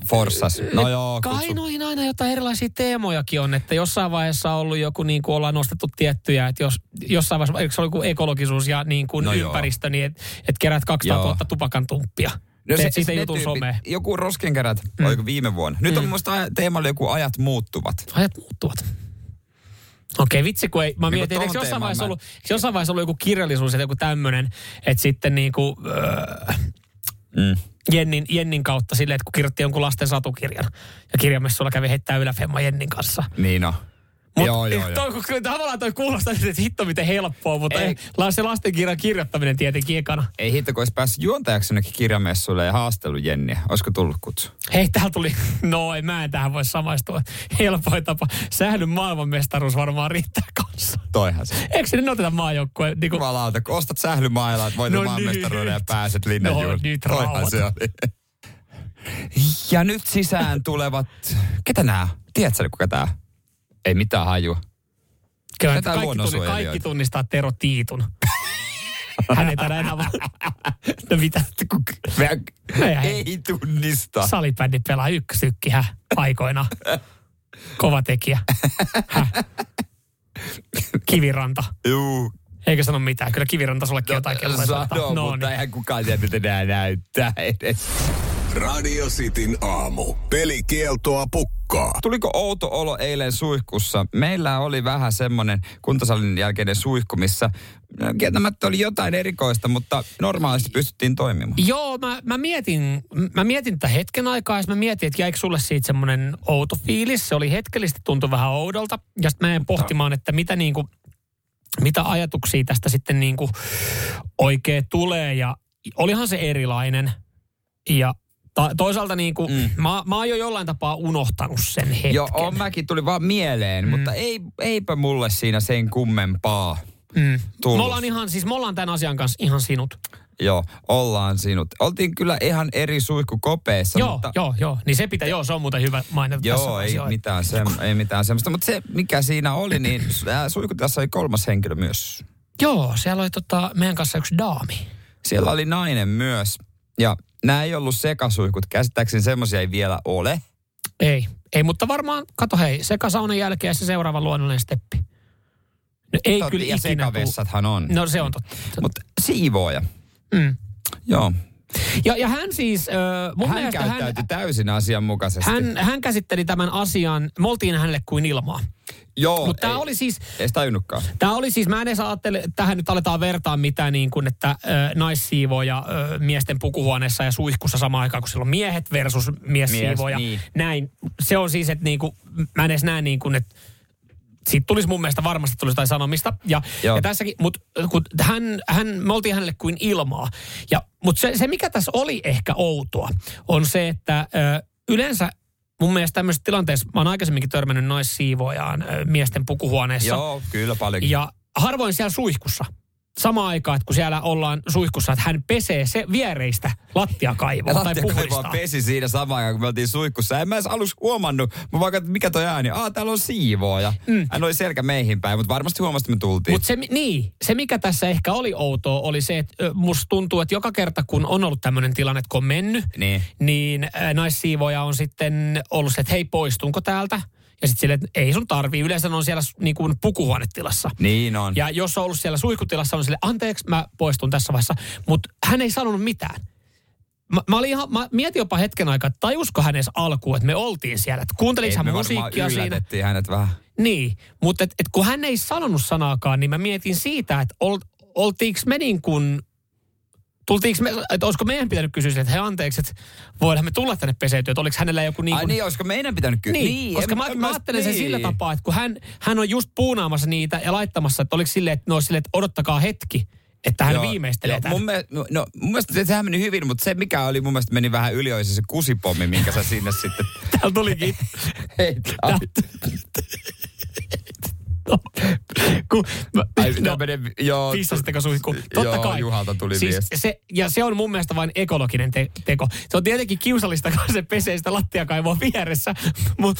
[SPEAKER 2] Forssas? No joo, kutsu.
[SPEAKER 3] noihin aina jotain erilaisia teemojakin on, että jossain vaiheessa on ollut joku, niin kuin ollaan nostettu tiettyjä, että jos jossain vaiheessa, eikö se ole joku ekologisuus ja niin kuin
[SPEAKER 2] No joo.
[SPEAKER 3] ympäristö, niin että et kerät 200
[SPEAKER 2] Joo.
[SPEAKER 3] 000 tupakan tumppia.
[SPEAKER 2] No
[SPEAKER 3] Teet siitä jutun someen.
[SPEAKER 2] Joku roskenkerät, mm. oliko viime vuonna. Nyt on
[SPEAKER 3] Mm.
[SPEAKER 2] musta teema oli joku ajat muuttuvat.
[SPEAKER 3] Ajat muuttuvat. Okei, vitsi kun ei, mä
[SPEAKER 2] Niin
[SPEAKER 3] mietin, että
[SPEAKER 2] tohon
[SPEAKER 3] jossain vaiheessa, ollut, jossain vaiheessa ollut joku kirjallisuus ja joku tämmöinen, että sitten niin kuin, öö,
[SPEAKER 2] Mm.
[SPEAKER 3] Jennin, Jennin kautta silleen, että kun kirjoitti jonkun lasten satukirjan ja kirjamessuilla kävi heittää yläfemma Jennin kanssa.
[SPEAKER 2] Niin on.
[SPEAKER 3] Mut,
[SPEAKER 2] joo, joo, joo.
[SPEAKER 3] Toi, kun, kyllä tavallaan toi kuulostaa, että hitto miten helppoa, mutta
[SPEAKER 2] Ei.
[SPEAKER 3] ei. Se lastenkirjan kirjoittaminen tietenkin ekana.
[SPEAKER 2] Ei hitto, kun olisi päässyt juontajaksi jonnekin kirjamessuille ja haastellut Jenniä. Olisiko tullut kutsu?
[SPEAKER 3] Hei, täällä tuli, no ei mä en tähän voi samaistua. Helpoin tapa. Sählyn maailmanmestaruus varmaan riittää kanssa.
[SPEAKER 2] Toihan se.
[SPEAKER 3] Eikö sinne oteta maajoukkueen? Niin kuin,
[SPEAKER 2] Jumalauta, kun ostat sählymailat, voitat
[SPEAKER 3] No
[SPEAKER 2] no maanmestaruuden ja pääset
[SPEAKER 3] No
[SPEAKER 2] linnanjuhliin.
[SPEAKER 3] nyt
[SPEAKER 2] Toihan se oli. Ja nyt sisään tulevat... Ketä nämä? Tiedätkö, kuka tää? Ei mitään hajua.
[SPEAKER 3] kyllä,
[SPEAKER 2] jotain
[SPEAKER 3] kaikki, tunni, kaikki tunnistaa Tero Tiitun. Hän ei taida enää vaan... No mitä? Ei,
[SPEAKER 2] Ei tunnista.
[SPEAKER 3] Salibändi pelaa ykkösykki, hä? Aikoina. Kova tekijä. Häh? Kiviranta.
[SPEAKER 2] Juu.
[SPEAKER 3] Eikö sano mitään? Kyllä Kiviranta sullekin jotain kelloa.
[SPEAKER 2] Sano,
[SPEAKER 3] no,
[SPEAKER 2] mutta
[SPEAKER 3] niin.
[SPEAKER 2] eihän kukaan tiedä, nyt enää näyttää edes.
[SPEAKER 8] Radio Cityn aamu. Pelikieltoa pukkaa.
[SPEAKER 2] Tuliko outo olo eilen suihkussa? Meillä oli vähän semmoinen kuntosalin jälkeinen suihku, missä no, kieltämättä oli jotain erikoista, mutta normaalisti pystyttiin toimimaan.
[SPEAKER 3] Joo, mä, mä, mietin, mä mietin tätä hetken aikaa ja mä mietin, että jäikö sulle siitä semmoinen outo fiilis. Se oli hetkellisesti tuntui vähän oudolta. Ja sitten mä en pohtimaan, että mitä niinku, mitä ajatuksia tästä sitten niinku oikein tulee. Ja olihan se erilainen. Ja ta, toisaalta niinku, mm. mä, mä oon jo jollain tapaa unohtanut sen hetken.
[SPEAKER 2] Joo, on mäkin tuli vaan mieleen, mm. mutta ei, eipä mulle siinä sen kummempaa
[SPEAKER 3] Mm.
[SPEAKER 2] tullut.
[SPEAKER 3] Me ollaan ihan, siis me ollaan tämän asian kanssa ihan sinut.
[SPEAKER 2] Joo, ollaan sinut. Oltiin kyllä ihan eri suihkukopeissa,
[SPEAKER 3] joo,
[SPEAKER 2] mutta...
[SPEAKER 3] joo, joo. Niin se pitää, joo, se on muuten hyvä mainita tässä
[SPEAKER 2] Joo, ei
[SPEAKER 3] asioissa.
[SPEAKER 2] mitään, se, ei mitään semmoista. Mutta se, mikä siinä oli, niin äh, suihkutilassa oli kolmas henkilö myös.
[SPEAKER 3] Joo, siellä oli tota, meidän kanssa yksi daami.
[SPEAKER 2] Siellä oli nainen myös. Ja nämä ei ollut sekasuihkut. Käsittääkseni semmoisia ei vielä ole.
[SPEAKER 3] Ei, ei, mutta varmaan, kato hei, sekasaunan jälkeen se seuraava luonnollinen steppi. No, ei
[SPEAKER 2] Totta,
[SPEAKER 3] kyllä
[SPEAKER 2] ja
[SPEAKER 3] ikinä
[SPEAKER 2] sekavessathan on.
[SPEAKER 3] No se on totta.
[SPEAKER 2] Mutta siivooja.
[SPEAKER 3] Mm.
[SPEAKER 2] Joo.
[SPEAKER 3] Ja, ja hän siis, äh, mun
[SPEAKER 2] hän käyttäytyi
[SPEAKER 3] hän,
[SPEAKER 2] täysin asianmukaisesti.
[SPEAKER 3] hän, hän käsitteli tämän asian, me oltiin hänelle kuin ilmaa.
[SPEAKER 2] Joo,
[SPEAKER 3] Mutta tämä
[SPEAKER 2] ei-
[SPEAKER 3] oli siis,
[SPEAKER 2] Ei tajunnutkaan.
[SPEAKER 3] Tämä oli siis, mä en edes ajattele, että tähän nyt aletaan vertaa mitään niin kuin, että ö, naissiivoja ö, miesten pukuhuoneessa ja suihkussa samaan aikaan, kun siellä on miehet versus miessiivoja.
[SPEAKER 2] Mies, niin.
[SPEAKER 3] Näin. Se on siis, että niin kuin, mä en edes näe niin kuin, että siitä tulisi mun mielestä varmasti tulisi jotain sanomista. Ja,
[SPEAKER 2] Joo.
[SPEAKER 3] ja tässäkin, mutta kun hän, hän, me oltiin hänelle kuin ilmaa. Ja, mutta se, se, mikä tässä oli ehkä outoa, on se, että ö, yleensä mun mielestä tämmöisessä tilanteessa, mä oon aikaisemminkin törmännyt naissiivojaan ö, miesten pukuhuoneessa.
[SPEAKER 2] Joo, kyllä paljonkin.
[SPEAKER 3] Ja harvoin siellä suihkussa. Samaan aikaan, että kun siellä ollaan suihkussa, että hän pesee se viereistä lattiakaivoa tai puhdistaa.
[SPEAKER 2] pesi siinä samaan aikaan, kun me oltiin suihkussa. En mä edes aluksi huomannut. Mä vaan katsoin, mikä toi ääni. Aa, täällä on siivooja. Mm. Hän oli selkä meihin päin, mutta varmasti huomasi, että me tultiin.
[SPEAKER 3] Mutta se, niin, se mikä tässä ehkä oli outoa, oli se, että musta tuntuu, että joka kerta kun on ollut tämmöinen tilanne, että kun on mennyt,
[SPEAKER 2] Niin.
[SPEAKER 3] niin äh, naissiivoja on sitten ollut se, että hei poistunko täältä? Ja sitten silleen, että ei sun tarvii. Yleensä on siellä niin kuin pukuhuonetilassa.
[SPEAKER 2] Niin on.
[SPEAKER 3] Ja jos on ollut siellä suihkutilassa, on sille anteeksi, mä poistun tässä vaiheessa. Mutta hän ei sanonut mitään. Mä, mä, olin ihan, mä mietin jopa hetken aikaa, että tajusko hän edes alkuun, että me oltiin siellä. Että kuunteliko hän musiikkia siinä?
[SPEAKER 2] hänet vähän.
[SPEAKER 3] Niin, mutta et, et kun hän ei sanonut sanaakaan, niin mä mietin siitä, että ol, oltiinko me niin kuin, tultiinko me, että olisiko meidän pitänyt kysyä sille, että hei anteeksi, että voidaan me tulla tänne peseytyä, että oliko hänellä joku niin
[SPEAKER 2] Ai
[SPEAKER 3] kuin,
[SPEAKER 2] niin, olisiko meidän pitänyt kysyä?
[SPEAKER 3] niin, koska
[SPEAKER 2] en-
[SPEAKER 3] mä, mä ajattelen sen
[SPEAKER 2] niin.
[SPEAKER 3] sillä tapaa, että kun hän, hän on just puunaamassa niitä ja laittamassa, että oliko silleen, että no silleen, että odottakaa hetki, että hän
[SPEAKER 2] Joo,
[SPEAKER 3] viimeistelee
[SPEAKER 2] joo,
[SPEAKER 3] tämän.
[SPEAKER 2] mun, mielestä, no, no, mun mielestä se, sehän meni hyvin, mutta se mikä oli mun mielestä meni vähän yli, oli se kusipommi, minkä sä sinne sitten
[SPEAKER 3] Täällä tulikin.
[SPEAKER 2] heit.
[SPEAKER 3] kun, mä,
[SPEAKER 2] Ai,
[SPEAKER 3] no,
[SPEAKER 2] no, mene, joo,
[SPEAKER 3] Pissasitteko suihkuun? Totta
[SPEAKER 2] joo,
[SPEAKER 3] kai.
[SPEAKER 2] Juhalta tuli
[SPEAKER 3] siis
[SPEAKER 2] viesti.
[SPEAKER 3] Se, ja se on mun mielestä vain ekologinen te- teko. Se on tietenkin kiusallista, kun se pesee sitä lattiakaivoa vieressä. Mut,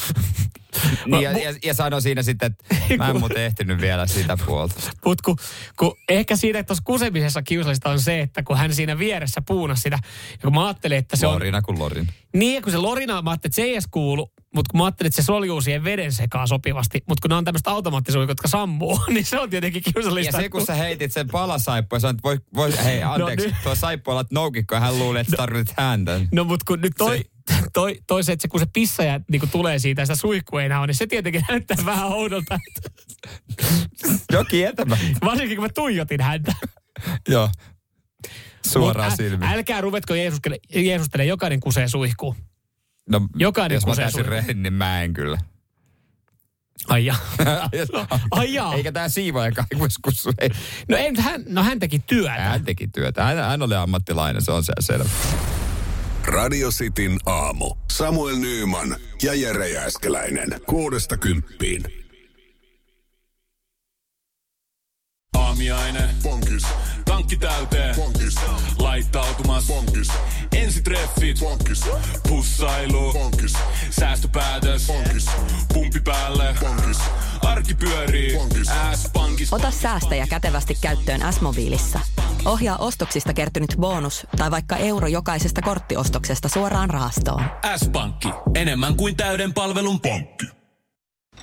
[SPEAKER 2] Niin, ja, ja, ja sanoi siinä sitten, että mä en muuten ehtinyt vielä sitä puolta.
[SPEAKER 3] Mut kun, kun ehkä siinä tuossa kusemisessa kiusallista on se, että kun hän siinä vieressä puunasi sitä, ja kun mä ajattelin, että se on...
[SPEAKER 2] Lorina kuin Lorin.
[SPEAKER 3] Niin, kun se lorina, mä ajattelin, että se ei edes kuulu, mutta kun mä ajattelin, että se soljuu siihen veden sekaan sopivasti, mutta kun ne on tämmöistä automaattisuikot, jotka sammuu, niin se on tietenkin
[SPEAKER 2] Ja
[SPEAKER 3] kiusallista.
[SPEAKER 2] se, kun sä heitit sen palasaippua ja sanoit, että voi, voi, hei anteeksi,
[SPEAKER 3] nyt-
[SPEAKER 2] no, tuo saippua olet noukikko ja hän luuli, että tarvitset häntä.
[SPEAKER 3] No mutta kun nyt toi, toi, toi se, että se, kun se pissaja niin kun tulee siitä ja sitä suihkua ei enää ole, niin se tietenkin näyttää vähän oudolta.
[SPEAKER 2] Jokin etämä.
[SPEAKER 3] Varsinkin kun mä tuijotin häntä.
[SPEAKER 2] Joo. Suoraan silmiin.
[SPEAKER 3] Älkää ruvetko Jeesuskele, Jeesustele, jokainen kusee suihkuun.
[SPEAKER 2] No,
[SPEAKER 3] Jokainen
[SPEAKER 2] jos mä täysin rehin, niin mä en kyllä.
[SPEAKER 3] Ai jaa. Ai jaa.
[SPEAKER 2] Eikä tää siivoja kaivuiskussu. Ei.
[SPEAKER 3] No, en, hän, no hän teki työtä.
[SPEAKER 2] Hän teki työtä. Hän, hän oli ammattilainen, se on se selvä.
[SPEAKER 8] Radio Cityn aamu. Samuel Nyyman ja Jere Jääskeläinen. Kuudesta kymppiin.
[SPEAKER 10] Aamiaine.
[SPEAKER 8] Bonkis.
[SPEAKER 10] Tankki täyteen.
[SPEAKER 8] Bonkis.
[SPEAKER 10] Laittautumas.
[SPEAKER 8] Bonkis.
[SPEAKER 10] Ensitreffit.
[SPEAKER 8] Bonkis.
[SPEAKER 10] Pussailu.
[SPEAKER 8] Bonkis.
[SPEAKER 10] Säästöpäätös.
[SPEAKER 8] Bonkis.
[SPEAKER 10] Pumpi päälle.
[SPEAKER 8] Bonkis.
[SPEAKER 10] Arki pyörii. S-pankis.
[SPEAKER 11] Ota säästäjä kätevästi käyttöön S-mobiilissa. Ohjaa ostoksista kertynyt bonus tai vaikka euro jokaisesta korttiostoksesta suoraan rahastoon.
[SPEAKER 10] S-pankki. Enemmän kuin täyden palvelun pankki.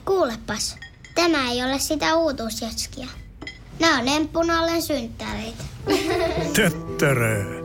[SPEAKER 12] Kuulepas, tämä ei ole sitä uutuusjatskia. Nämä on emppunallen synttäreitä.
[SPEAKER 9] Töttörö.